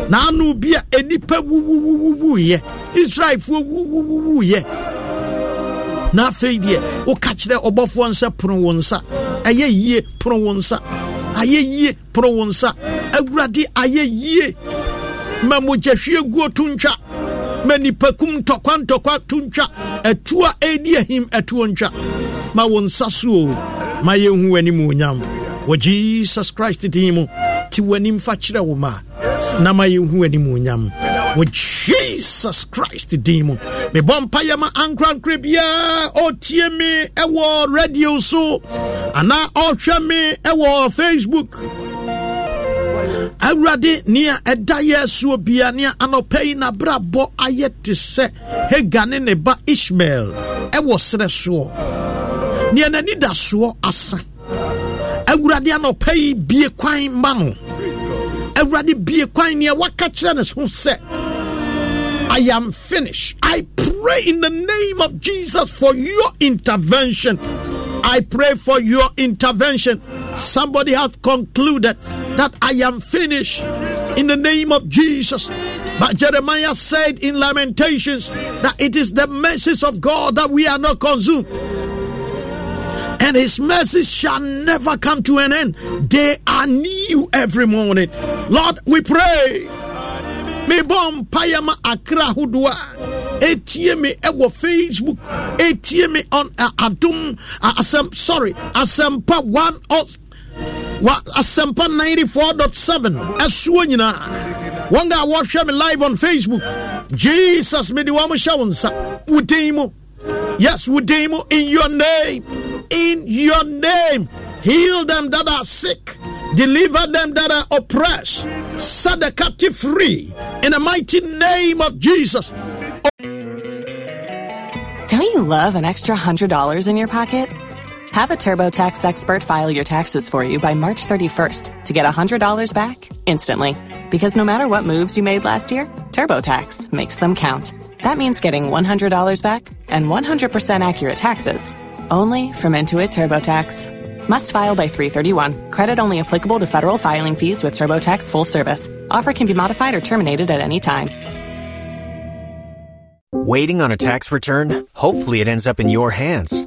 Naano bi a ɛnipa wuwuwuwuyɛ israelfoɔ wuwuwuyɛ na afei deɛ woka kyerɛ ɔbɔfoɔ nsɛ pono wo nsa. Ɛyɛ yie pono wo nsa. Ayɛ yie pono wo nsa. Awurade ayɛ yie. Ma mogyahwie guo to ntwa. Ma nipakum ntɔkwa ntɔkwa to ntwa. Atuo a ahim atuo ntwa. Ma wo nsa so o. Ma yɛnhu w'anim onyam wɔ jesus christ din mu te w'anim fa kyerɛ wo ma na ma yɛnhu w'anim onyam wɔ jesus christ din mu. Mebɔ mpayɛ ma ankorankora biara ɔtie me ɛwɔ radio so anaa ɔhwɛ me ɛwɔ facebook. Awurade nea ɛda yɛ asuo bia nea anɔpɛ yi nabrabɔ ayɛ te sɛ ne ne ba ishmael ɛwɔ serɛ soɔ. Nea n'ani da soɔ asa awurade anɔpɛ yi bie kwan ma no awurade bie kwan nea waka kyerɛ ne ho sɛ I am finished. I pray in the name of Jesus for your intervention. I pray for your intervention. Somebody has concluded that I am finished in the name of Jesus. But Jeremiah said in Lamentations that it is the mercies of God that we are not consumed. And his mercies shall never come to an end. They are new every morning. Lord, we pray. Mebɔ mpaeɛ ma akra ahodoɔ a me ɛwɔ facebook. Ɛtie me on uh, adom uh, asɛm sorry asɛmpa 1 wa asɛmpa 94.7 ɛsoɔ nyinaa wɔn a wɔhwɛ me live on facebook. Jesus mede wɔn hyɛ wo yes din mu in your name in your name heal them that are sick deliver them that are oppressed, set the captive free in the mighty name of Jesus. Don't you love an extra $100 in your pocket? Have a TurboTax expert file your taxes for you by March 31st to get $100 back instantly. Because no matter what moves you made last year, TurboTax makes them count. That means getting $100 back and 100% accurate taxes only from Intuit TurboTax. Must file by 331. Credit only applicable to federal filing fees with TurboTax full service. Offer can be modified or terminated at any time. Waiting on a tax return? Hopefully, it ends up in your hands.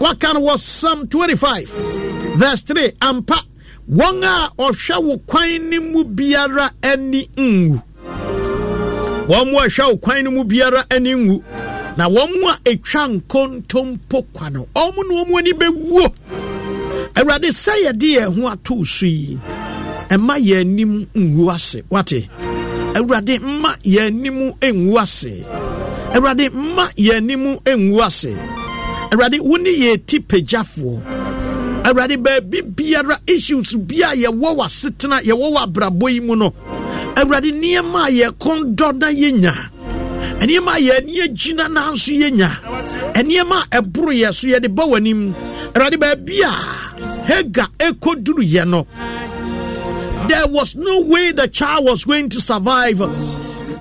Waka no wɔ psalm 25 verse 3 ampa. Wɔn a wo kwan mu biara ani nwu wɔn mu wo kwan mu biara ani nwu na wɔn mu a ɛtwa nkontompo kwa no ɔmo ne wɔn ani bɛwuo. Awurade sɛ yɛde yɛn ho ato so yi ɛma yɛn anim ngu ase. Wate. Awurade mma yɛn anim ngu ase. Awurade mma yɛn anim ngu ase. Awurade wo ne pagyafoɔ. Awurade baabi biara issues yɛwɔ wɔ asetena yɛwɔ wɔ abrabɔ yi mu no awurade nneɛma a yɛkɔndɔ na yɛnya nneɛma a yɛn ani agyina nanso yɛnya nneɛma a ɛboro yɛ so yɛde w'anim. Awurade baabi a no there was no way the child was going to survive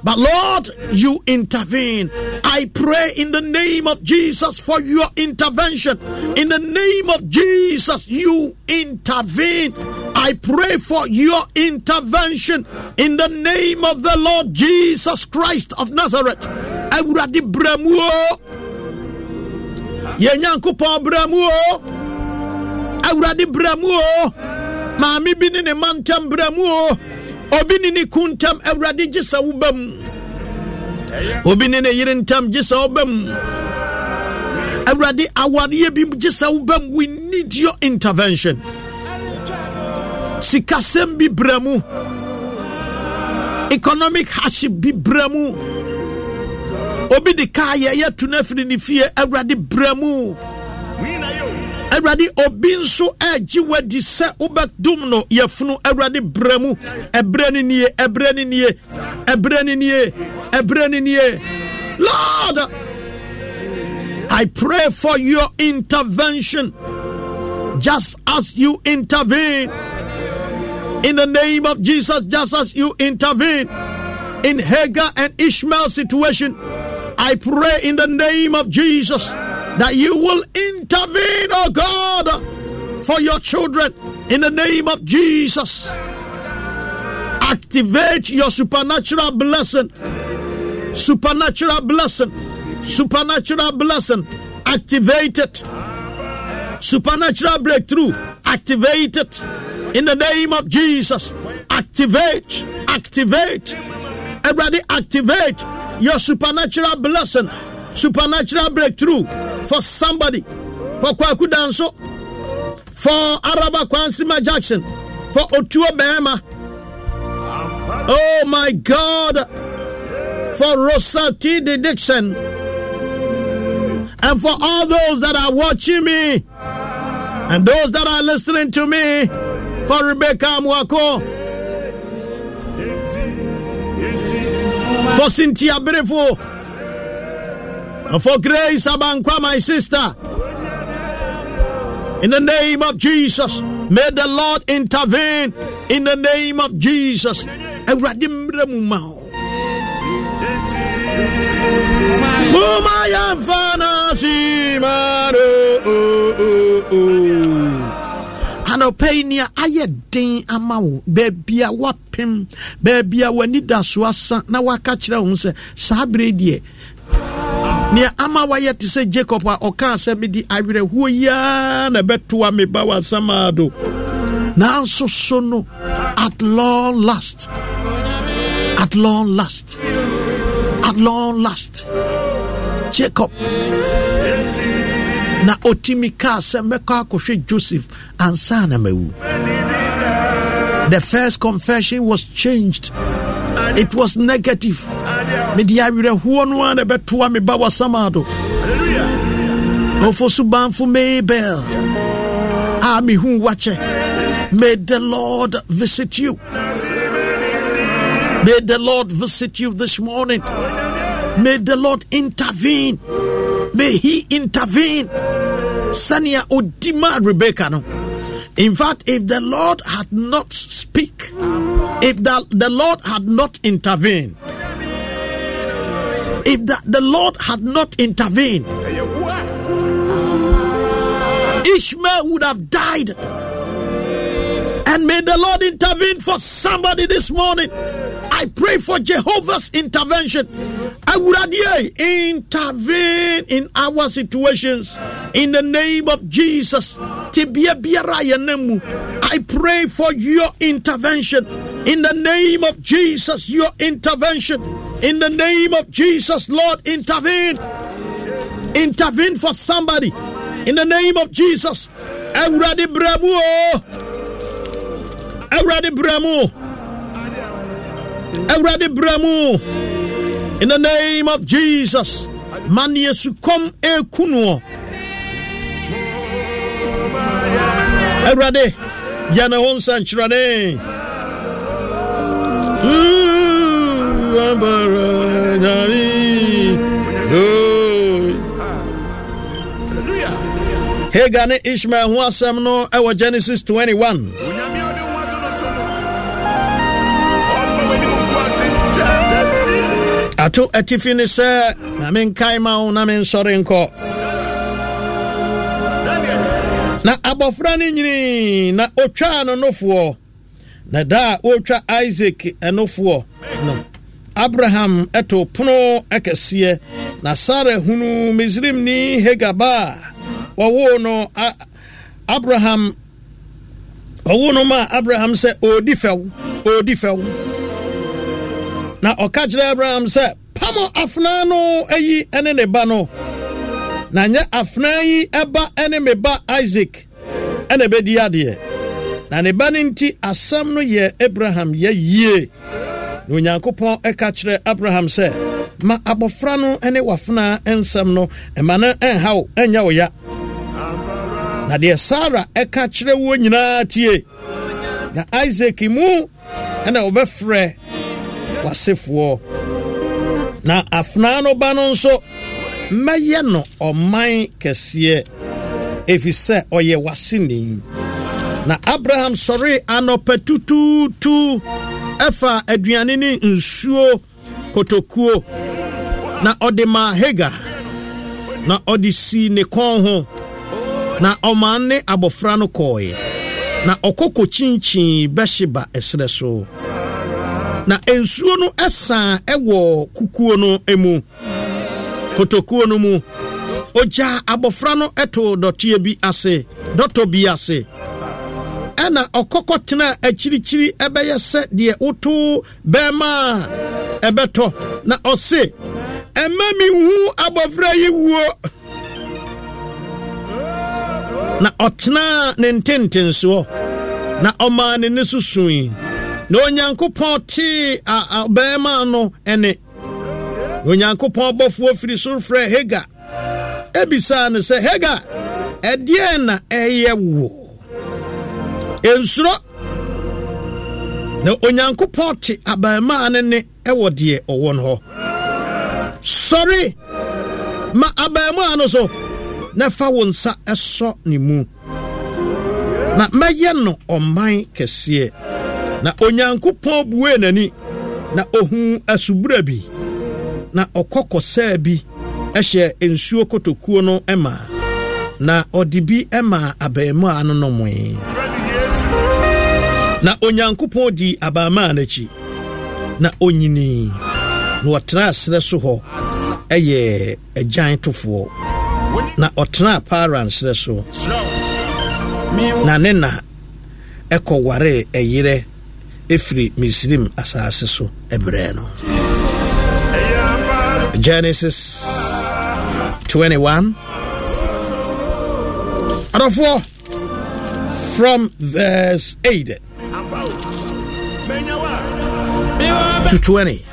but Lord, you intervene. I pray in the name of Jesus for your intervention. In the name of Jesus, you intervene. I pray for your intervention in the name of the Lord Jesus Christ of Nazareth. Awurade bramuo. Yenyankopɔn bramuo. Awurade bramuo. Maame bi ne ne mantam bramuo. Obi ne ne ku ntam awurade gye sɛ woba mu obi ne ne yere ntam gye sɛ woba mu awurade awareɛ bi gye sɛ woba mu we need your intervention sikasɛm bi brɛ mu economic hardship bi brɛ mu obi de kaa yɛyɛ to no afiri ne fie awurade brɛ mu awurade obi nso agye wadi sɛ wobɛdom no yɛfunu awurade brɛ mu. Ɛberɛ no nie ɛberɛ no nie ɛberɛ no nie ɛberɛ no nie. Lord i pray for your intervention. Just as you intervene. In the name of jesus just as you intervene in hagar and ishmael situation i pray in the name of jesus that you will intervene, oh God, for your children in the name of Jesus. Activate your supernatural blessing, supernatural blessing, supernatural blessing. Activate it. Supernatural breakthrough. Activate it in the name of Jesus. Activate, activate. Everybody, activate your supernatural blessing, supernatural breakthrough for somebody, for Kwaku Danso, for Araba Kwansima Jackson, for Otua Bema. Oh my God, for Rosa T. D. Dixon, and for all those that are watching me, and those that are listening to me, for Rebecca Mwako, for Cynthia Brefo, for Grace Abankwa, my sister. In the name of Jesus, may the Lord intervene. In the name of Jesus. Awurade mmerɛ mu anɔpɛ yi nea ayɛ den ama wo. Baabi a woapem baabi a w'ani da so asa na woaka kyerɛ wo sɛ saa berɛ deɛ nea ama wayɛ te sɛ jacob a ɔkaa sɛ mede awerɛhoɔ yiaa na ɛbɛtoa me ba w'asɛm a do nanso so no at long last at long last at long last jacob na ɔtumi kaa sɛ mɛkɔ akɔhwɛ joseph ansa na mawu the first confession was changed it was negative mede awerɛhoɔ no a na ɛbɛtoa me ba wasama do ɔfo so mabel a mehu wakyɛ May the Lord visit you. May the Lord visit you this morning. May the Lord intervene. May He intervene. Sania Odima Rebecca. No. In fact, if the Lord had not speak, if the, the Lord had not intervened, if the, the Lord had not intervened, Ishmael would have died. And may the Lord intervene for somebody this morning. I pray for Jehovah's intervention. I would intervene in our situations in the name of Jesus. I pray for your intervention in the name of Jesus. Your intervention in the name of Jesus, Lord, intervene. Intervene for somebody in the name of Jesus. Awurade bremu oh. o. Awurade bremu. Awurade bremu. In the name of Jesus. Man yesu kom ekuno. Awurade yana ho nsankyerɛne. Ooh, ambara nyame. Oh. Hagar ne Ishmael ho asɛm no ɛwɔ Genesis 21. Ato atifi ne sɛ na menkae ma wo na mensɔre nkɔ. Na abɔfra no nyini na ɔtwaa no nofoɔ. Na da a ɔretwa isaac ɛnofoɔ. No. Abraham ɛto pono ɛkɛseɛ. Na sara hunu misrimni hagar ba. A wɔwoo no abraham ɔwo no ma abraham sɛ ɔredi fɛw ɔredi fɛw. Na ɔka kyerɛ abraham sɛ pamɔ afenaa no ayi ne ne ba no. Na nyɛ afenaa yi ɛba ne me ba isaac ɛna ɛbɛdi adeɛ na ne ba no nti asɛm no yɛ abraham yɛ yie. Na onyankopɔn ɛka kyerɛ abraham sɛ ma abɔfra no ne wafenaa nsɛm no ɛma no ɛnha wo ɛnyɛ wo ya. Na deɛ sara ɛka kyerɛ wo nyinaa tie na isaac mu ɛna wɔbɛfrɛ w'asefoɔ. Na afenaa no ba no nso mɛyɛ no ɔman kɛseɛ ɛfiri sɛ ɔyɛ w'aseni. Na abraham sɔre anɔpɛ tutuutu ɛfa aduane ne nsuo kotokuo. Na ɔde maa hagar. Na ɔde sii ne kɔn ho. Na ɔman ne abɔfra no kɔɔeɛ. Na ɔkɔ kɔkyinkyin bɛhye ba ɛserɛ so. Na nsuo no ɛsan ɛwɔ kukuo no mu kotokuo no mu. Ogya abɔfra no ɛto dɔteɛ bi ase dɔtɔ bi ase. Ɛna ɔkɔkɔ tena akyirikyiri ɛbɛyɛ sɛ deɛ woto bɛrima a ɛbɛtɔ. Na ɔse ɛma mi hu abɔfra yi wuo. Na ɔtenaa ne ntentensoɔ na ɔmaa ne ne so sui. Na onyankopɔn tee bɛrima no ɛne. Onyankopɔn bɔfoɔ firi soro frɛ hagar. Ebisaa no sɛ hagar ɛdeɛn na ɛyɛ wo? Nsuro. Na onyankopɔn te abarimaa no ne ɛwɔ deɛ ɔwɔ no hɔ. Sɔre ma abarimaa no so na fa wo nsa ɛsɔ ne mu. Na mɛyɛ no ɔman kɛseɛ. Na onyankopɔn buee n'ani. Na ohun asubura bi. Na ɔkɔ kɔsɛɛ bi ɛhyɛ nsuo kotokuo no ma na ɔde bi ma abarimaa no nomee na onyankopɔn di abarimaa no akyi na onyinii na ɔtena serɛ so hɔ ɛyɛ agyan tofoɔ. Na ɔtena paran serɛ so. Na ne na ɛkɔ ware ɛyerɛ. Ɛfiri misrim asase so ɛberɛ no. Genesis 21 adɔfoɔ from verse 8 to 20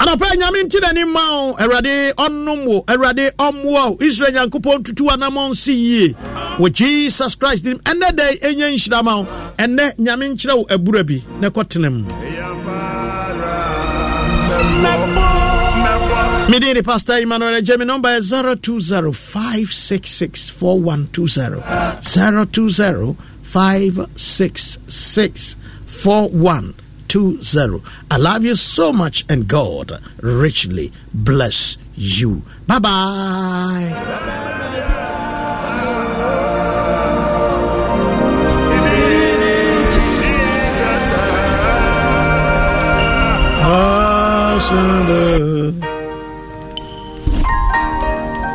anɔpɛ nyame nti n'ani ma wo. Awurade ɔnom wo. Awurade ɔmmoa wo. Israel nyankopɔn tutu anamɔ nsi yie wɔ jesus christ dim ɛnɛ dɛ ɛnya nhyira ma wo. Ɛnɛ nyame nkyerɛ wo abura bi. Na ɛkɔtena mu. Mede ne pastor emmanuel agye number yɛ 0205664120 0205664120 I love you so much and God richly bless you. Bye bye.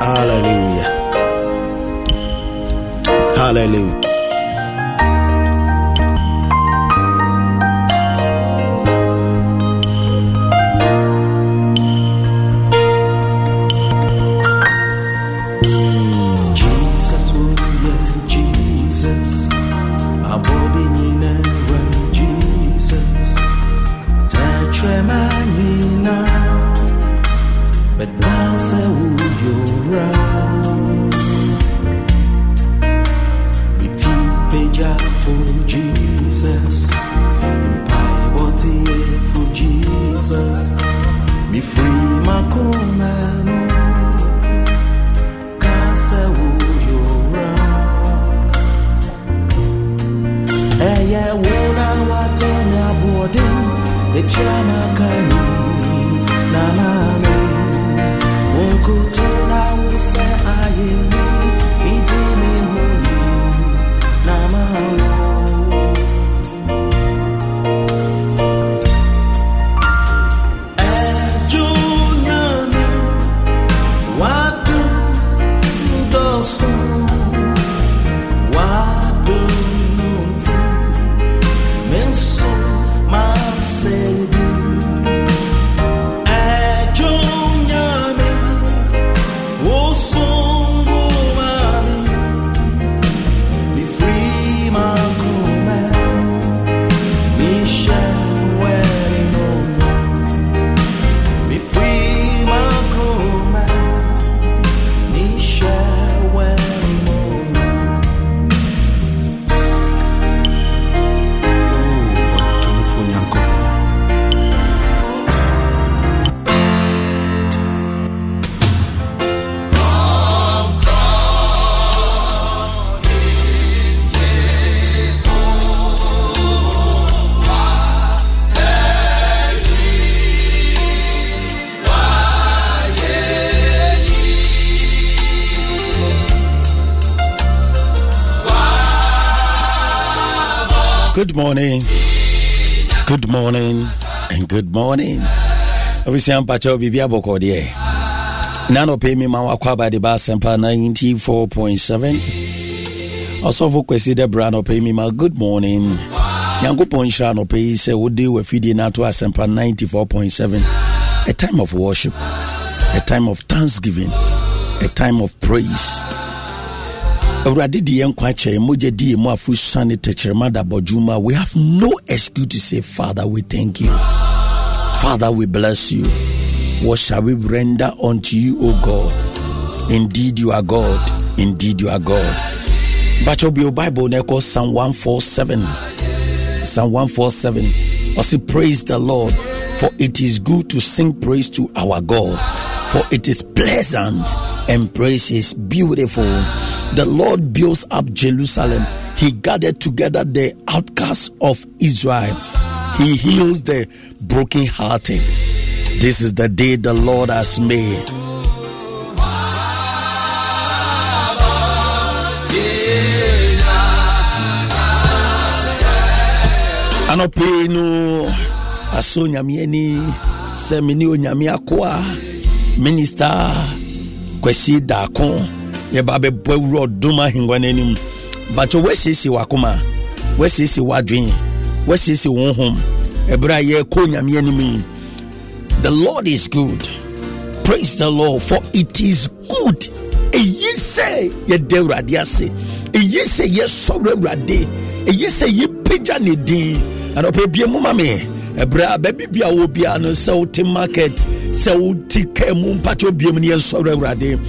Hallelujah. Hallelujah. Me free my command. Kasa who you're right. ɛyɛ wo na watɔ me aboɔden ɛtua morning. Good morning. And good morning. Abusua mpakyɛw biribi abɔkɔ deɛ na nɔpɛ mi ma wakɔ aba de ba asɛmpa 94.7 ɔsɔfo kwasi dɛ bra nɔpɛ mi ma good morning nyankopɔn nhyira nɔpɛ yi sɛ wode wafidie no ato asɛmpa 94.7 a time of worship a time of thanksgiving a time of praise awurade de yɛn nkwa kyɛ mogya di yɛ mu afo sane tɛkyerɛma we have no excuse to say father we thank you. Father we bless you. What shall we render unto you o god? Indeed you are god. Indeed you are god. But your bible na ɛkɔ psalm 147 psalm 147 ɔse praise the lord for it is good to sing praise to our god for it is pleasant and praise is beautiful. The Lord builds up Jerusalem. He gathered together the outcasts of Israel. He heals the brokenhearted. This is the day the Lord has made. anɔpɛ no aso nyame ani sɛ me ne onyame akoa minista kwasi daako yɛba bɛbɔ awura ɔdom ahengua no anim bakyɛ woasiesie wakoma woasiesie w'adwen woasiesie wo hom ɛberɛ a yɛrekɔ nyame anim yi the lord is good. Praise the lord for it is good. Ɛyi sɛ yɛda awurade ase ɛyi sɛ yɛsɔre awurade ɛyi sɛ yɛpagya ne din anɔpɛ bia mu ma me a baabi bia wɔ no sɛ wote market sɛ woti kaa mu yɛnsɔre awurade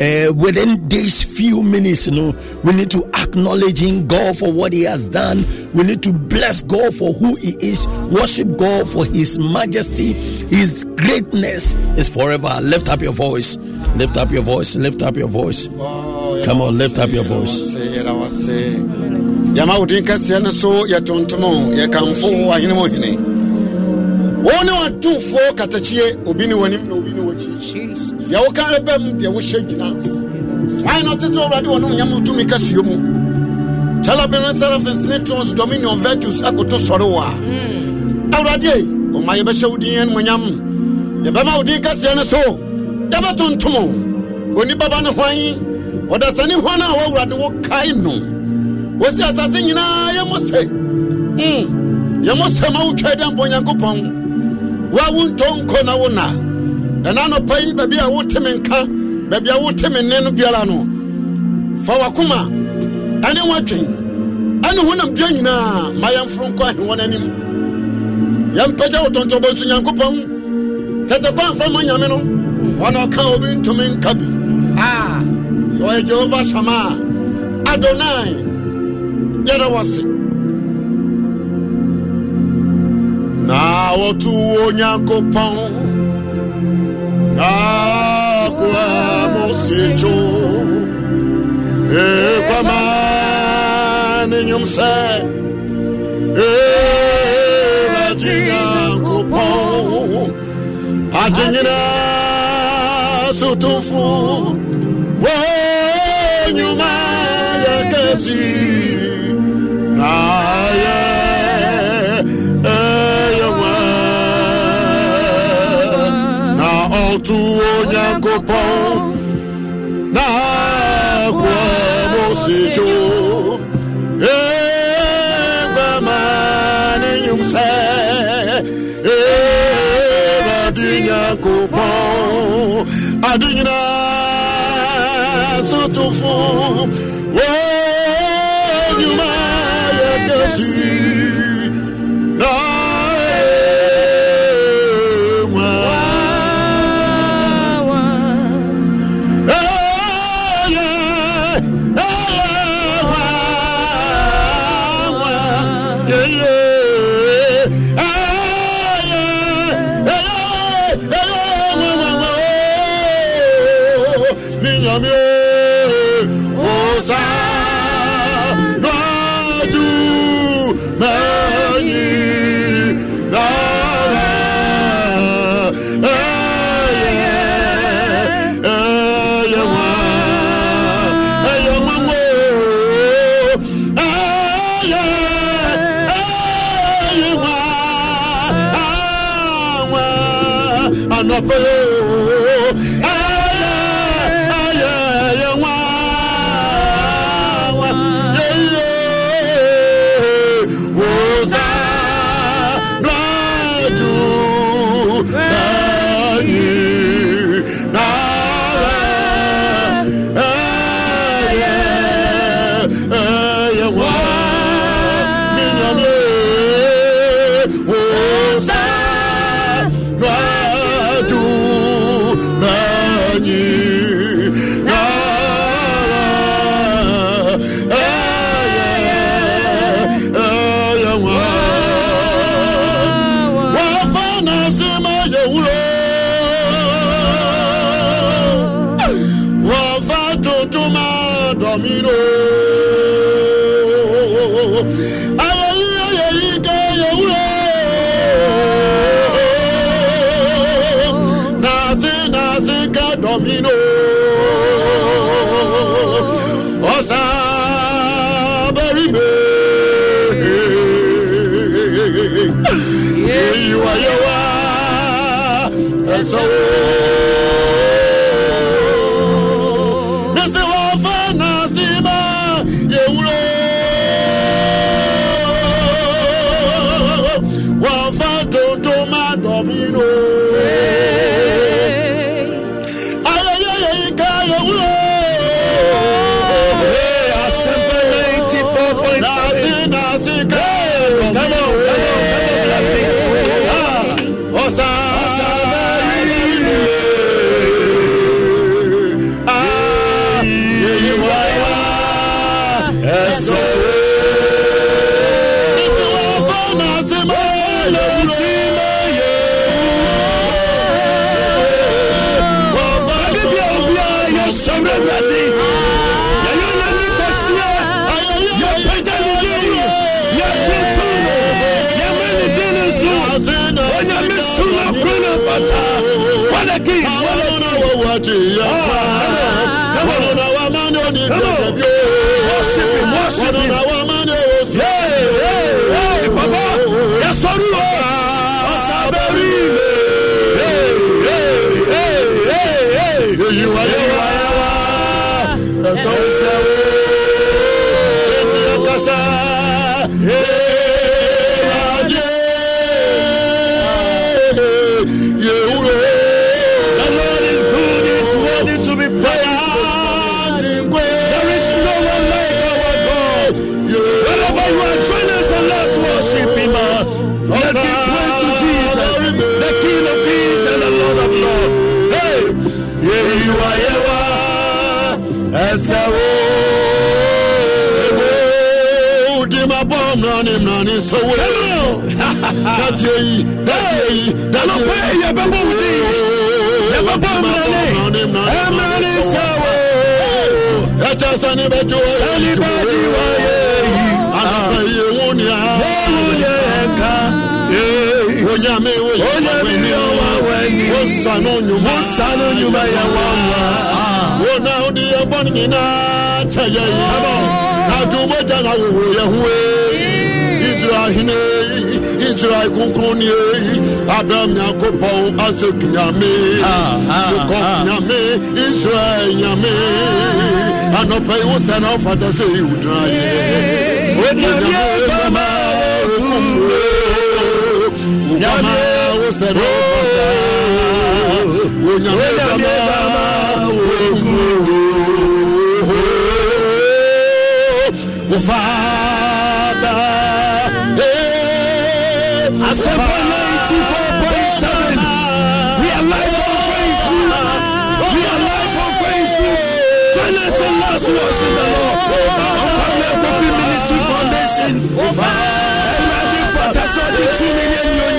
uh, within these few minutes, you know, we need to acknowledging God for what He has done. We need to bless God for who He is, worship God for His majesty, His greatness is forever. Lift up your voice, lift up your voice, lift up your voice. Come on, lift up your voice. Wo ne watomfoɔ katakyie obi ne w'anim na obi ne w'akyi. Deɛ woka re bɛm deɛ wohyɛ gyina. Wan na ɔte sɛ ɔwurade wɔ no nyam tumi kɛseɛ mu. Telebene seraphins ne tons dominion virtues akoto sɔre wɔ a awurade ɔma yɛbɛhyɛ wo din animonyam yɛbɛma wo din kɛseɛ no so. Yɛbɛtontom ɔni baba ne hwan? Ɔdasane hwan a wɔawurade wo kae no? Wɔsi asase nyinaa yɛmo sɛ mm, yɛmo sɛ ma wotwa dɛ onyankopɔn woa wontɔ nkɔ na wo na. Ɛna nɔpa yi baabi a wote me nka baabi a wote me nne no biara no fa wakoma. Ɛne woadwen ɛne honam dua nyinaa. Ma yɛmforo nkɔ ahewɔ no anim. Yɛmpagya wo tɔntɔbɔ nso nyankopɔn. Tɛtɛ kɔ amfa nyame no. Ɔna ɔka obi ntumi nka bi. A ɔyɛ jehova sama adonai yɛrɛ wɔ se na wɔto onyankopɔn na koa mosidwo ekwama ne nwom sɛ ewurade nyankopɔn agye nyinaa sotomfo wɔ nnwuma yɛ kɛsi ɔto onyankopɔn na ɲuman. Mo sanu ɲuman yẹ wa wa. Wo na o di yẹ bọ́ni nyinaa cẹ yẹ yi. Na dumo jẹ na wowo yẹ hu ye. Israel hinɛ Israel kunkun ni ye. Abraham Yankopɔn Isaac nyame. Jacob nyame. Israel nyame. Anɔpɛ yi wo sɛ na ɔfata sɛ yi wo dira ye. Onyame bama okume. Onyame wo sɛ na ɔfata. Onyame bama okume. Wofata. Asempa 94.7. We are live on Facebook. We on. Join us and let's worship the Lord. Uncommon Coffee Ministry Foundation. Ẹ̀rọ̀dì fọ́tàṣọ́ di two million yóò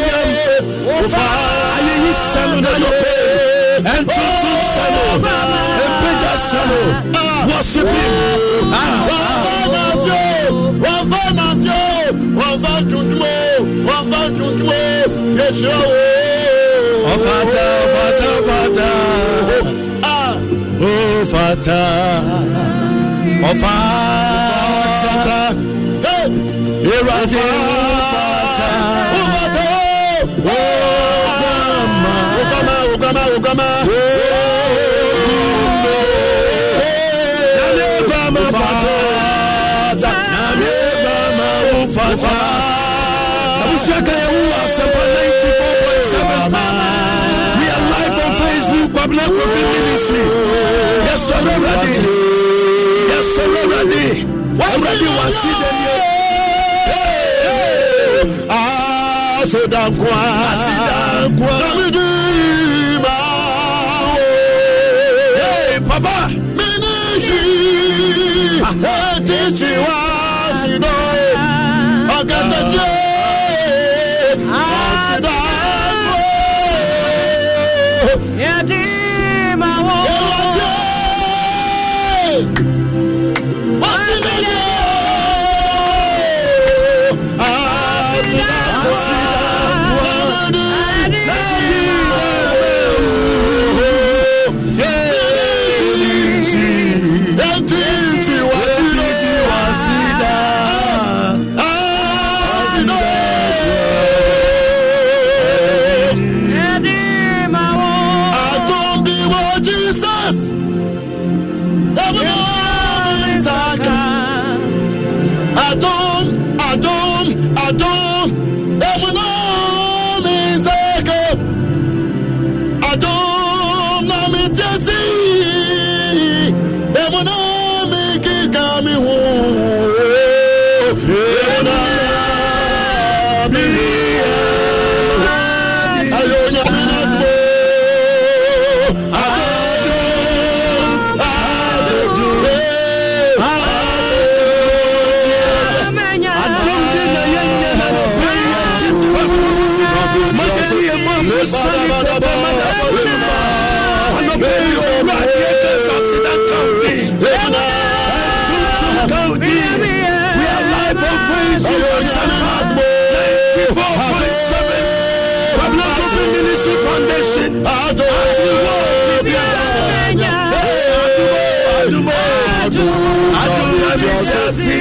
Ayé yìí sẹ́nu nínú pé ẹ̀ńtúntún sẹ́nu ẹ̀ńpẹ́jà sẹ́nu worship him. Wọ́n fẹ́ náà fi ó, wọ́n fẹ́ tuntun ó, wọ́n fẹ́ tuntun ó, yẹ kyerẹ́ o. Ọ̀fàtà, ọ̀fàtà, ọ̀fàtà. Ọ̀fàtà. Ọ̀fàtà. Ìrọ̀lẹ́ ọ̀fàtà. Ọ̀fàtà. Ogama. Ogume. Nami ogama fata. Nami ogama ufata. Abusiaka ya uwa Asempa 94.7. We are live on Facebook, Kwabena Kofi Ministry. Yes, sir, ready. Yes, sir, ready. Already was see them here. Asidankwa. Asidankwa. Namidi Ọ̀gẹ̀dẹ̀jẹ̀. just assim.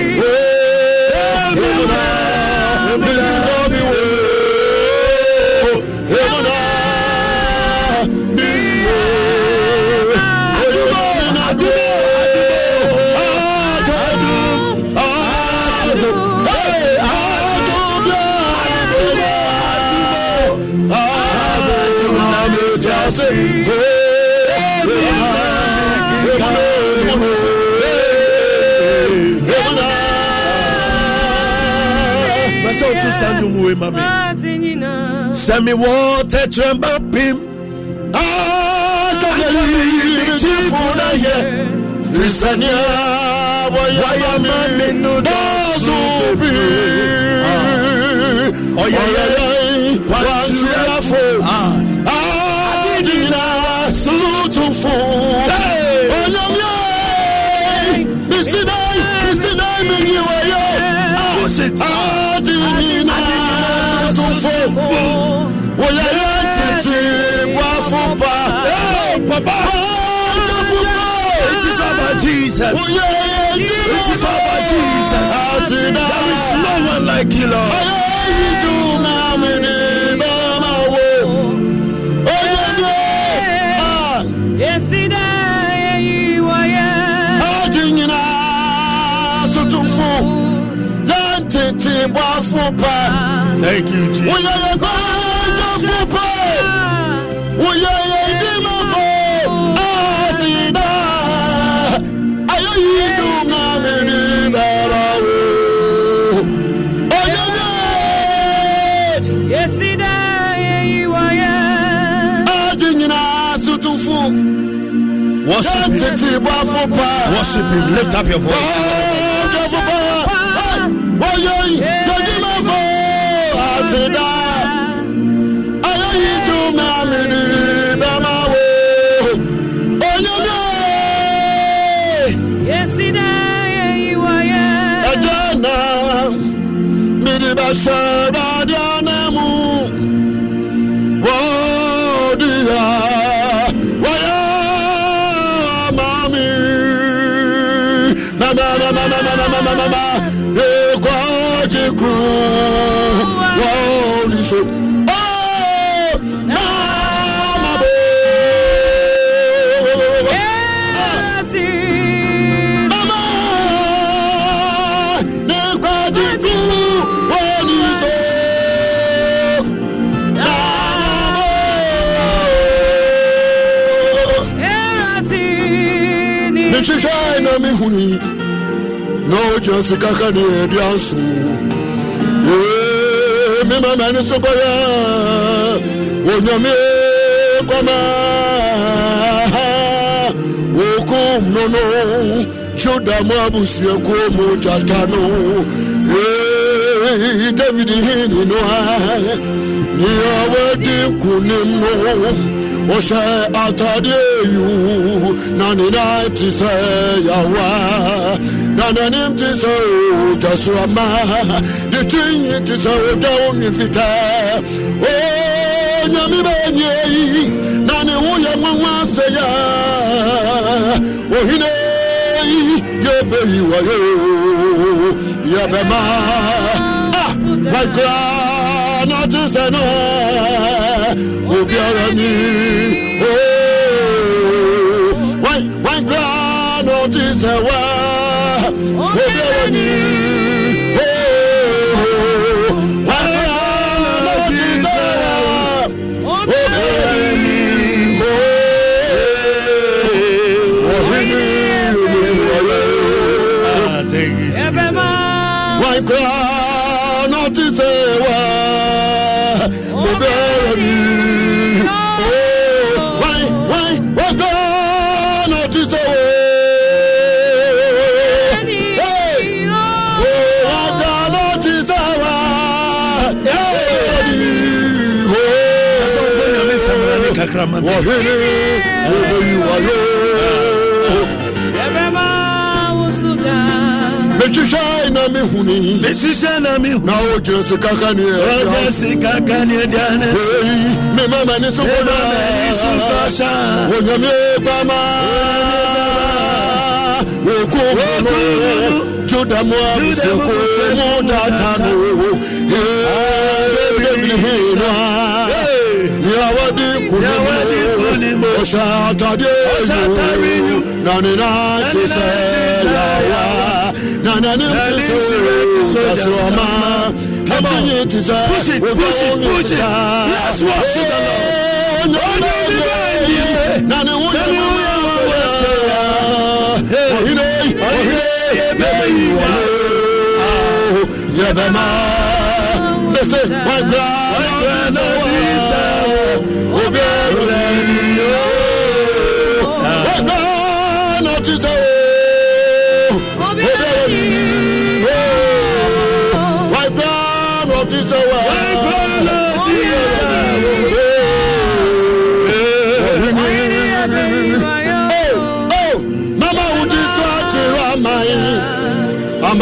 Wei ma me sɛ mewɔ tɛkyerɛma pem akadayimegyifo na yɛ fisania wɔyɛ ma me no dɔso bi ɔyɛyɛ wantuafo agyina sotomfo sotomfo wɔyɛyɛ tete boafo pa papa. It is about jesus. It is about jesus. There is no one like you lord Thank you, Jesus. Worship him. Worship him. Lift up your voice. Shabadianamu, mehwehwɛ na mehuni na ɔgya sika ka ne ɛde aso Ee, me mama ne so kɔyɛ onyame kwama wokum no no juda mu abusuakuo mu gyata Ee, david hene no a nea wadi nkonim no ɔhyɛ atadeɛ yu na ne nan te sɛ yawa na n'anim te sɛ ogya so ama ne tinyi te sɛ ogya wo nwe fitaa o nyame bɛnyɛ yi. Na ne ho yɛ nwanwa sɛ yɛ ah na te sɛ no obiara ni wankora na ɔte sɛ wa obiara ni wankora sakrama wɔhene wɔbɛyiwayɛ metwehwɛ na mehuni mesisɛ na mehu na wogyina sika kaneɛ ɔgya sika kaneɛ diane Ei, me mama ne so koda sukɔsa onyame bama wokumu juda mu abusuako mu data no bebirihinoa nea wade kunim ɔhyɛ atadeɛ yu na ne nan te sɛ yawa na n'anim te sɛ kasoɔma ɛtinye te sɛ Push it, push it, push it. Let's worship the Lord. na ne ho ɔhene ɔhene yɛbɛma mese wagbra wagbra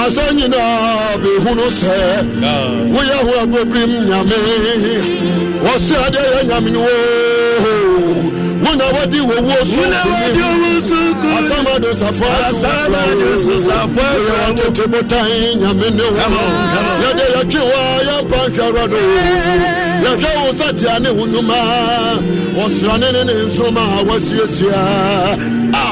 amasɛ nyinaa bɛhunu sɛ woyɛ ho agobirim nyame. Wɔse adeɛ yɛ nyame no wo. Wona wadi wɔwuo so Wona wadi owuo so kumi. asamado safo Asamado so safo afra mo. tete botan nyame ne wo Come on, come on. yɛde yɛtwe wa yɛmpa nhwɛrɛ do yɛhwɛ wo nsatea ne wo nnwuma ɔsrane ne ne nsoma a wasiesia a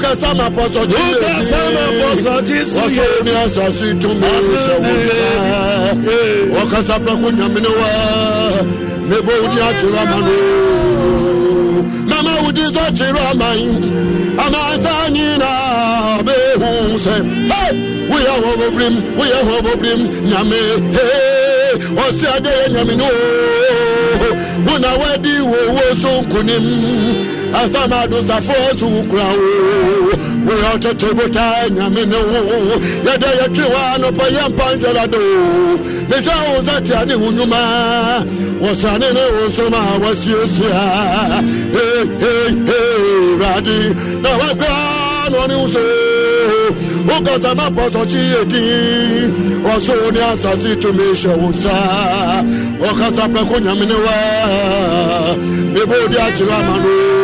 ewurade wokasa ma pɔsɔkye Wokasa ma pɔsɔkye so yɛ. wɔsoro ne asase tumi hyɛ wo nsa wɔkasa prɛko nyamene wa mebɔ wodi akyerɛ ama no mama wodi so akyerɛ aman amansa nyinaa bɛhu sɛ hey! woyɛ hɔbɔbirim woyɛ hɔbɔbirim nyame hey! ɔse adɛ yɛ nyame no o wona wadi wowo so nkonim asamado safoɔ so wo kura wo woyɛ ɔtete botaa nyame ne wo yɛdɛ yɛtwe wa anɔpɔ yɛmpa nhwɛra do. Mehwɛ wo nsa tea ne wo nnwuma wɔsane ne wo nsom a wasiesia wurade na wakra na ɔne wo so wokasa ma pɔsɔkye yɛ din ɔsoro ne asase tumi hyɛ wo nsa ɔkasa prɛko nyame ne wa akyerɛ ama no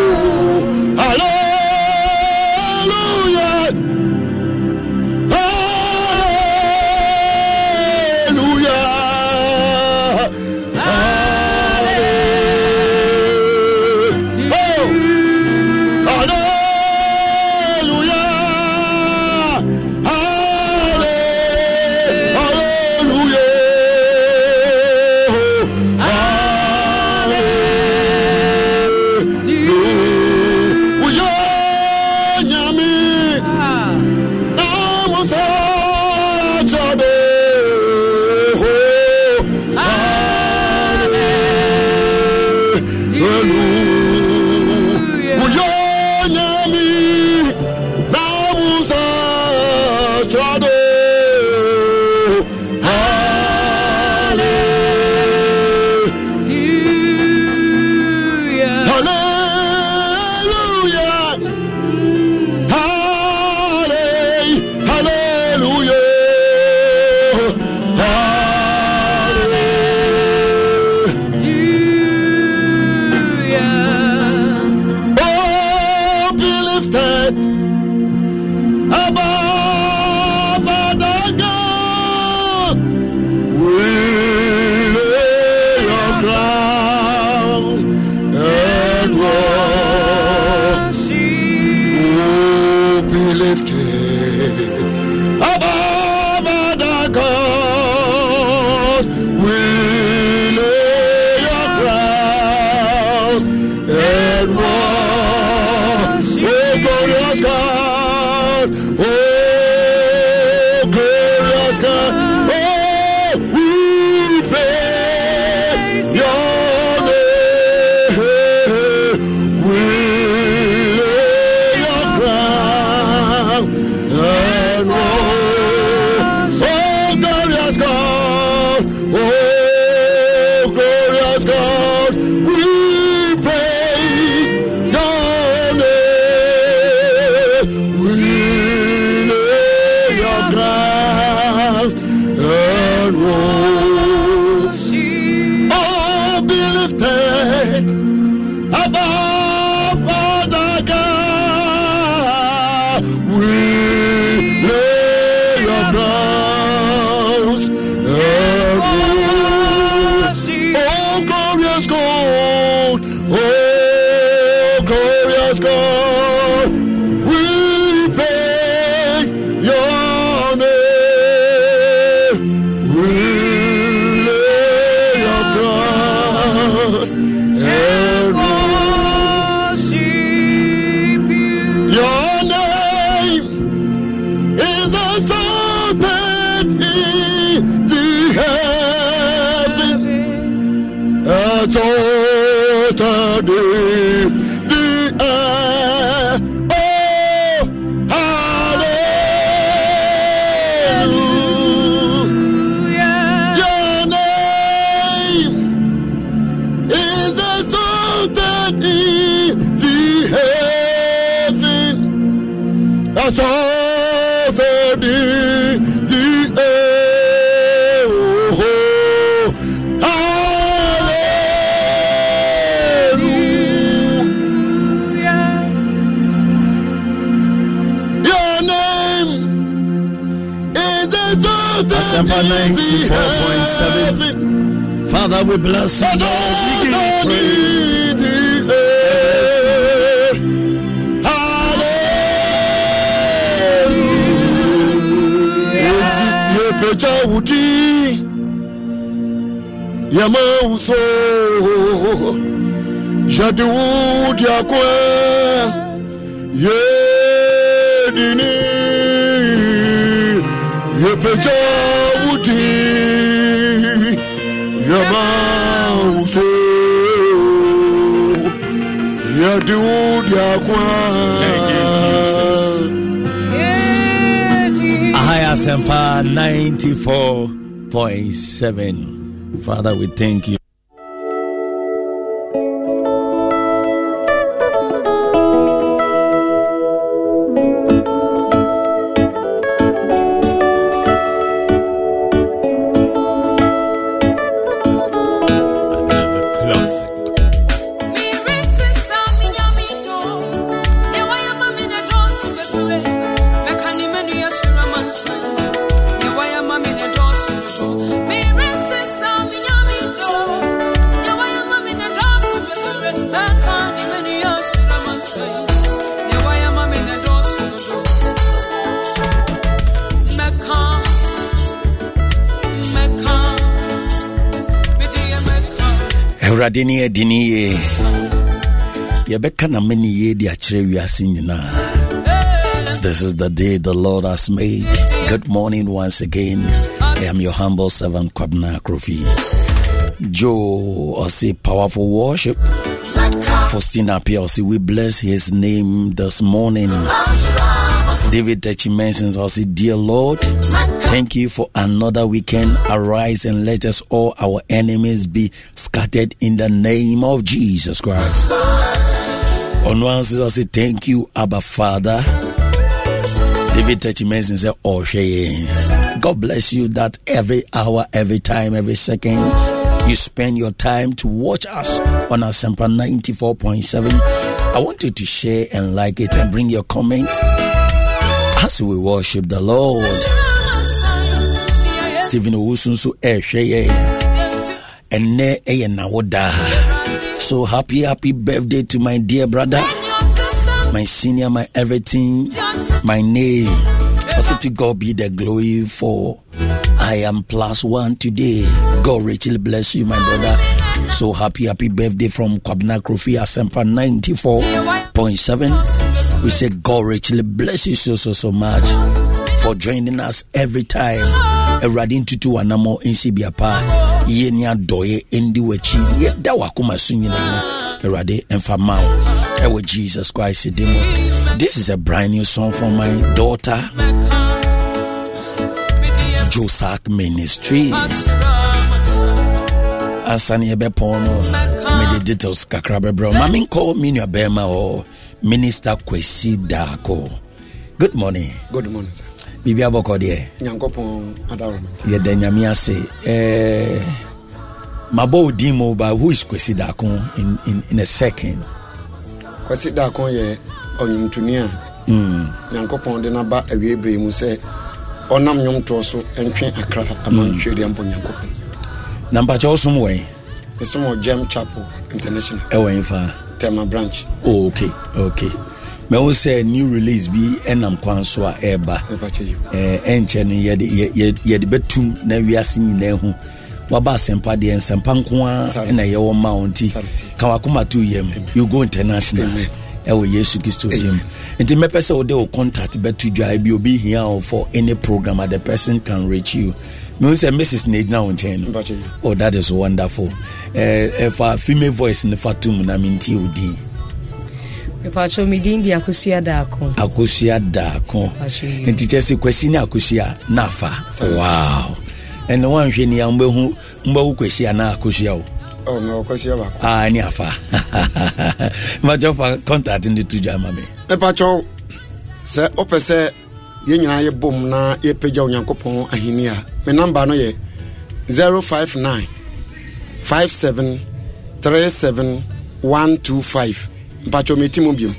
That's all that in the air. Oh, hallelujah. Your name is exalted in the heaven. Father, we bless you, yɛpɛgya wo din yɛma wo so yɛde wo de akoa yɛdini yɛpɛgya wo din yɛma wo akoa Ahaya Sempa 94.7. Father, we thank you. Na mane yie de akyerɛ wiase nyinaa. This is the day the lord has made. Good morning once again. I am your humble servant kwabna akrofi. Joe ɔse powerful worship. Faustina pia ɔse we bless his name this morning. David Techi mentions I us, Dear Lord, thank you for another weekend. Arise and let us all our enemies be scattered in the name of Jesus Christ. On one says, I say, Thank you, Abba Father. David Techi mentions, Oh, shey. God bless you that every hour, every time, every second, you spend your time to watch us on Asempa 94.7. I want you to share and like it and bring your comment as we worship the Lord. Stephen Owusu nso ɛrehwɛ yɛ ɛnɛ ɛyɛ so happy happy birthday to my dear brother my senior my everything my name. Also to God be the glory for I am plus one today. God richly bless you my brother. So happy happy birthday from Kwabna Krofi Asempa 94.7 we say God richly bless you so so so much for joining us every time. Awurade ntutu wanamɔ nsi biapa ne adɔeɛ ndi w'akyi yɛda wakoma so nyinaa awurade ɛmfa ma ɛwɔ jesus christ din this is a brand new song from my daughter josak ministry. Ansa ne yɛbɛpɔn no mede details kakra bɛbrɛ ma menkɔ me nuabɛrima ɔ minister kwasi daako good morning. Good morning sir biribi abɔkɔ deɛ? Yɛda nyame ase. Eh, mabɔ wo din mu ba who is kwasi daako in, in, in a second? Kwasi daako yɛ ɔnwomtoni a nyankopɔn de naba awie berɛ mu sɛ ɔnam nnwomtoɔ so ntwe akra ama ntwedeɛ mpɔ nyankopɔn. Na mpakyɛ wosom wɔn mesom wɔ gem chapel international. Ɛwɔ yi fa tema branch. Oh, okay okay mɛwo sɛ new release bi ɛnam kwan so a ɛreba. Ɛnkyɛ no yɛde yɛ- yɛ- yɛde bɛtum na wiase nyinaa hu. Waba asɛmpa deɛ nsɛmpa nko a ɛna yɛwɔ ma wo nti ka wakoma to yam you go international. Ɛwɔ yesu kristo dim nti mɛpɛ sɛ wode wo contact bɛto dwa. Bi obi hia wo for any program a the person can reach you. Mehu sɛ mrs na ɛgyina wo nkyɛn no. Oh that is wonderful. Ɛfa female voice ne fa tom na mentie wo din akosua daako nti kyɛ sɛ kwasi ne akosua na afa wow. Ɛnɛ woanhwɛ ni a mbɛhu mbɛwo kwasi anaa akosua Oh, baako ah, ne afa makyɛ fa contact ne to dwa ma me mepakyɛw sɛ wopɛ sɛ yɛn nyinaa yɛbom na yɛpagya onyankopɔn ahenni a. Me namba no yɛ 059 57 37 125 mpakyɛw meti mu biom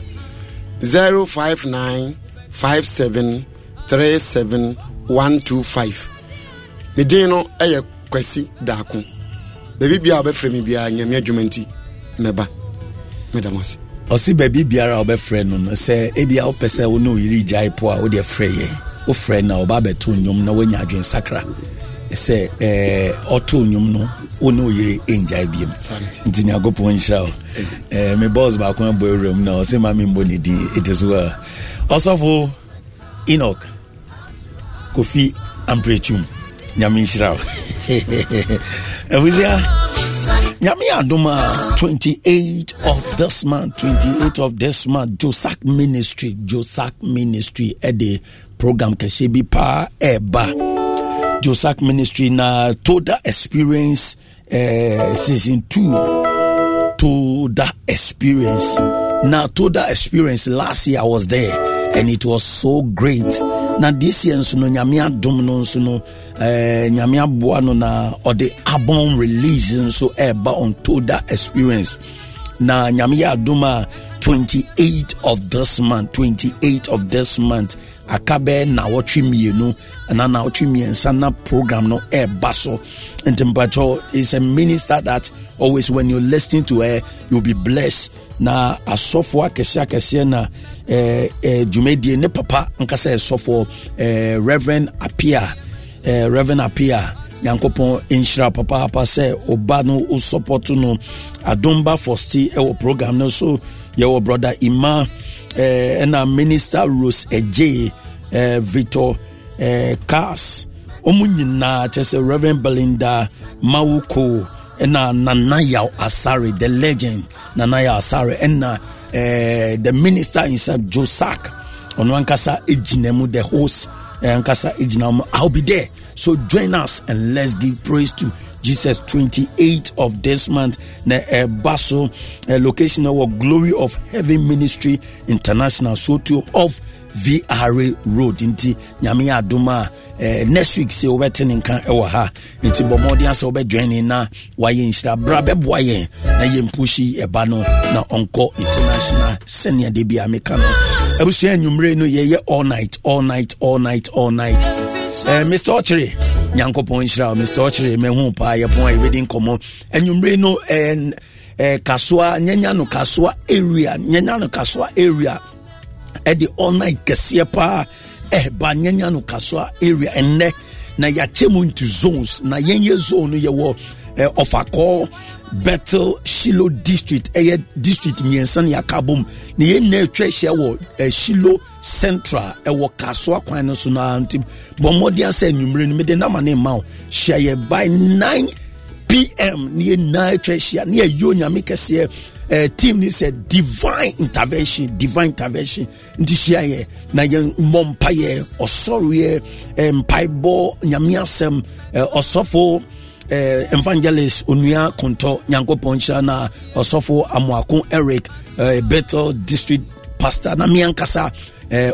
059 57 37 125 me din no ɛyɛ kwasi daako. Baabi bia a wobɛfrɛ me biaa nyame adwuma nti mɛba. Meda mo ase. Ɔse baabi biara a wobɛfrɛ no no sɛ ebia wopɛ sɛ wo ne oyere gyae po a wode frɛ yɛ wofrɛ no a wɔba nnwom na woanya adwensakra. Sɛ ɔto nnwom no wo ne oyere ɛngyae biom nti nyankopɔn nhyira wo. Eh, me bos baako abɔ awuram na ɔse ma membɔ ne din. It is well. Ɔsɔfo enok kofi amprɛtum nyame nhyira wo. <laughs> Abusua nyame adom a 28 of this month 28 of this month josac ministry josac ministry ɛde program kɛseɛ bi paa ɛɛba josac ministry na toda experience eh, season 2 to that experience. Now, to that experience, last year I was there and it was so great. Now, this year, nso no, nyame adom no nso no, eh, nyame aboa no na ɔde album release nso ɛba on to that experience. Na nyame yɛ adom a 28 of this month, 28 of this month, aka bɛɛ na wɔtwe mmienu anaa na wɔtwe mmiɛnsa na program no ɛɛba so. Nti mpakyɛw is a minister that always when you listen to her you'll be blessed. Na asɔfoɔ akɛseɛ akɛseɛ na eh, eh, dwumadie ne papa nkasa ɛsɔfoɔ eh, reverend apia eh, reverend apia nyankopɔn nhyira papaapa sɛ ɔba no wosɔpɔto no adomba fosti ɛwɔ program no so. Yɛwɔ brother ima ɛna minister rose agye eh, victor eh, cars ɔmo nyinaa kyɛ sɛ reverend belinda mawuko ɛna nana yaw asare the legend nana yaw asare ɛna eh, the minister himself josak. Ɔno ankasa gyina mu the host eh, ankasa gyina mu. I'll be there. So join us and let's give praise to jesus 28 of this month na ɛba so eh, location ɛwɔ glory of heaven ministry international soto of vra road. Nti nyame yɛ adom a eh, next week sɛ wobɛte ne nka ɛwɔ ha. Nti bɔ mmɔden sɛ wobɛjoin ne na wayɛ nhyira. Bra bɛboa yɛn na yɛmpuhyi ɛba no na ɔnkɔ international sɛnea de bia meka no. Abusua anwummerɛ no yɛyɛ all night all night all night all night. Eh, mr ɔkyere nyankopɔn nhyira mr ɔkyere mahu paa yɛpɔn a yɛbɛdi nkɔmmɔ. Anwummerɛ no eh, eh, kasoa nyanya no kasoa area nyanya no kasoa area. Ɛde night kɛseɛ paa. Ɛba nyanya no kasoa area ɛnnɛ na yɛakyɛ mu into zones. Na yɛnyɛ zone no yɛwɔ eh, ɔfakɔ bethel shilo district. Ɛyɛ district mmiɛnsa no yɛaka bom na yɛnna atwa ahyia wɔ eh, shilo central. Ɛwɔ kasoa kwan no so noa nti bɔ mmɔden sɛ anwummerɛ no mede nama ne mma wo. Hyia yɛ by 9 pm ne yɛnyinaa atwa ahyia. Ne yɛyɛ onyame kɛseɛ uh, team ni sɛ divine intervention divine intervention. Nti hyia yɛ na yɛmmɔ mpayɛ ɔsɔreɛ eh, mpaebɔ nyame asɛm eh, ɔsɔfo evangelist onua kontɔ nyankopɔn nhyira na ɔsɔfo amoako eric bethel district pastor. Na meankasa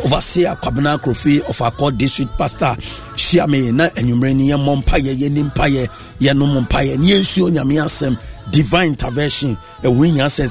overseer kwabena krofi of akɔ district pastor hyia me. Na anwummerɛ ni yɛmmɔ mpayɛ yɛni mpayɛ yɛnom mpayɛ ne yɛnsuo nyame asɛm divine intervention. Ɛho hia sɛ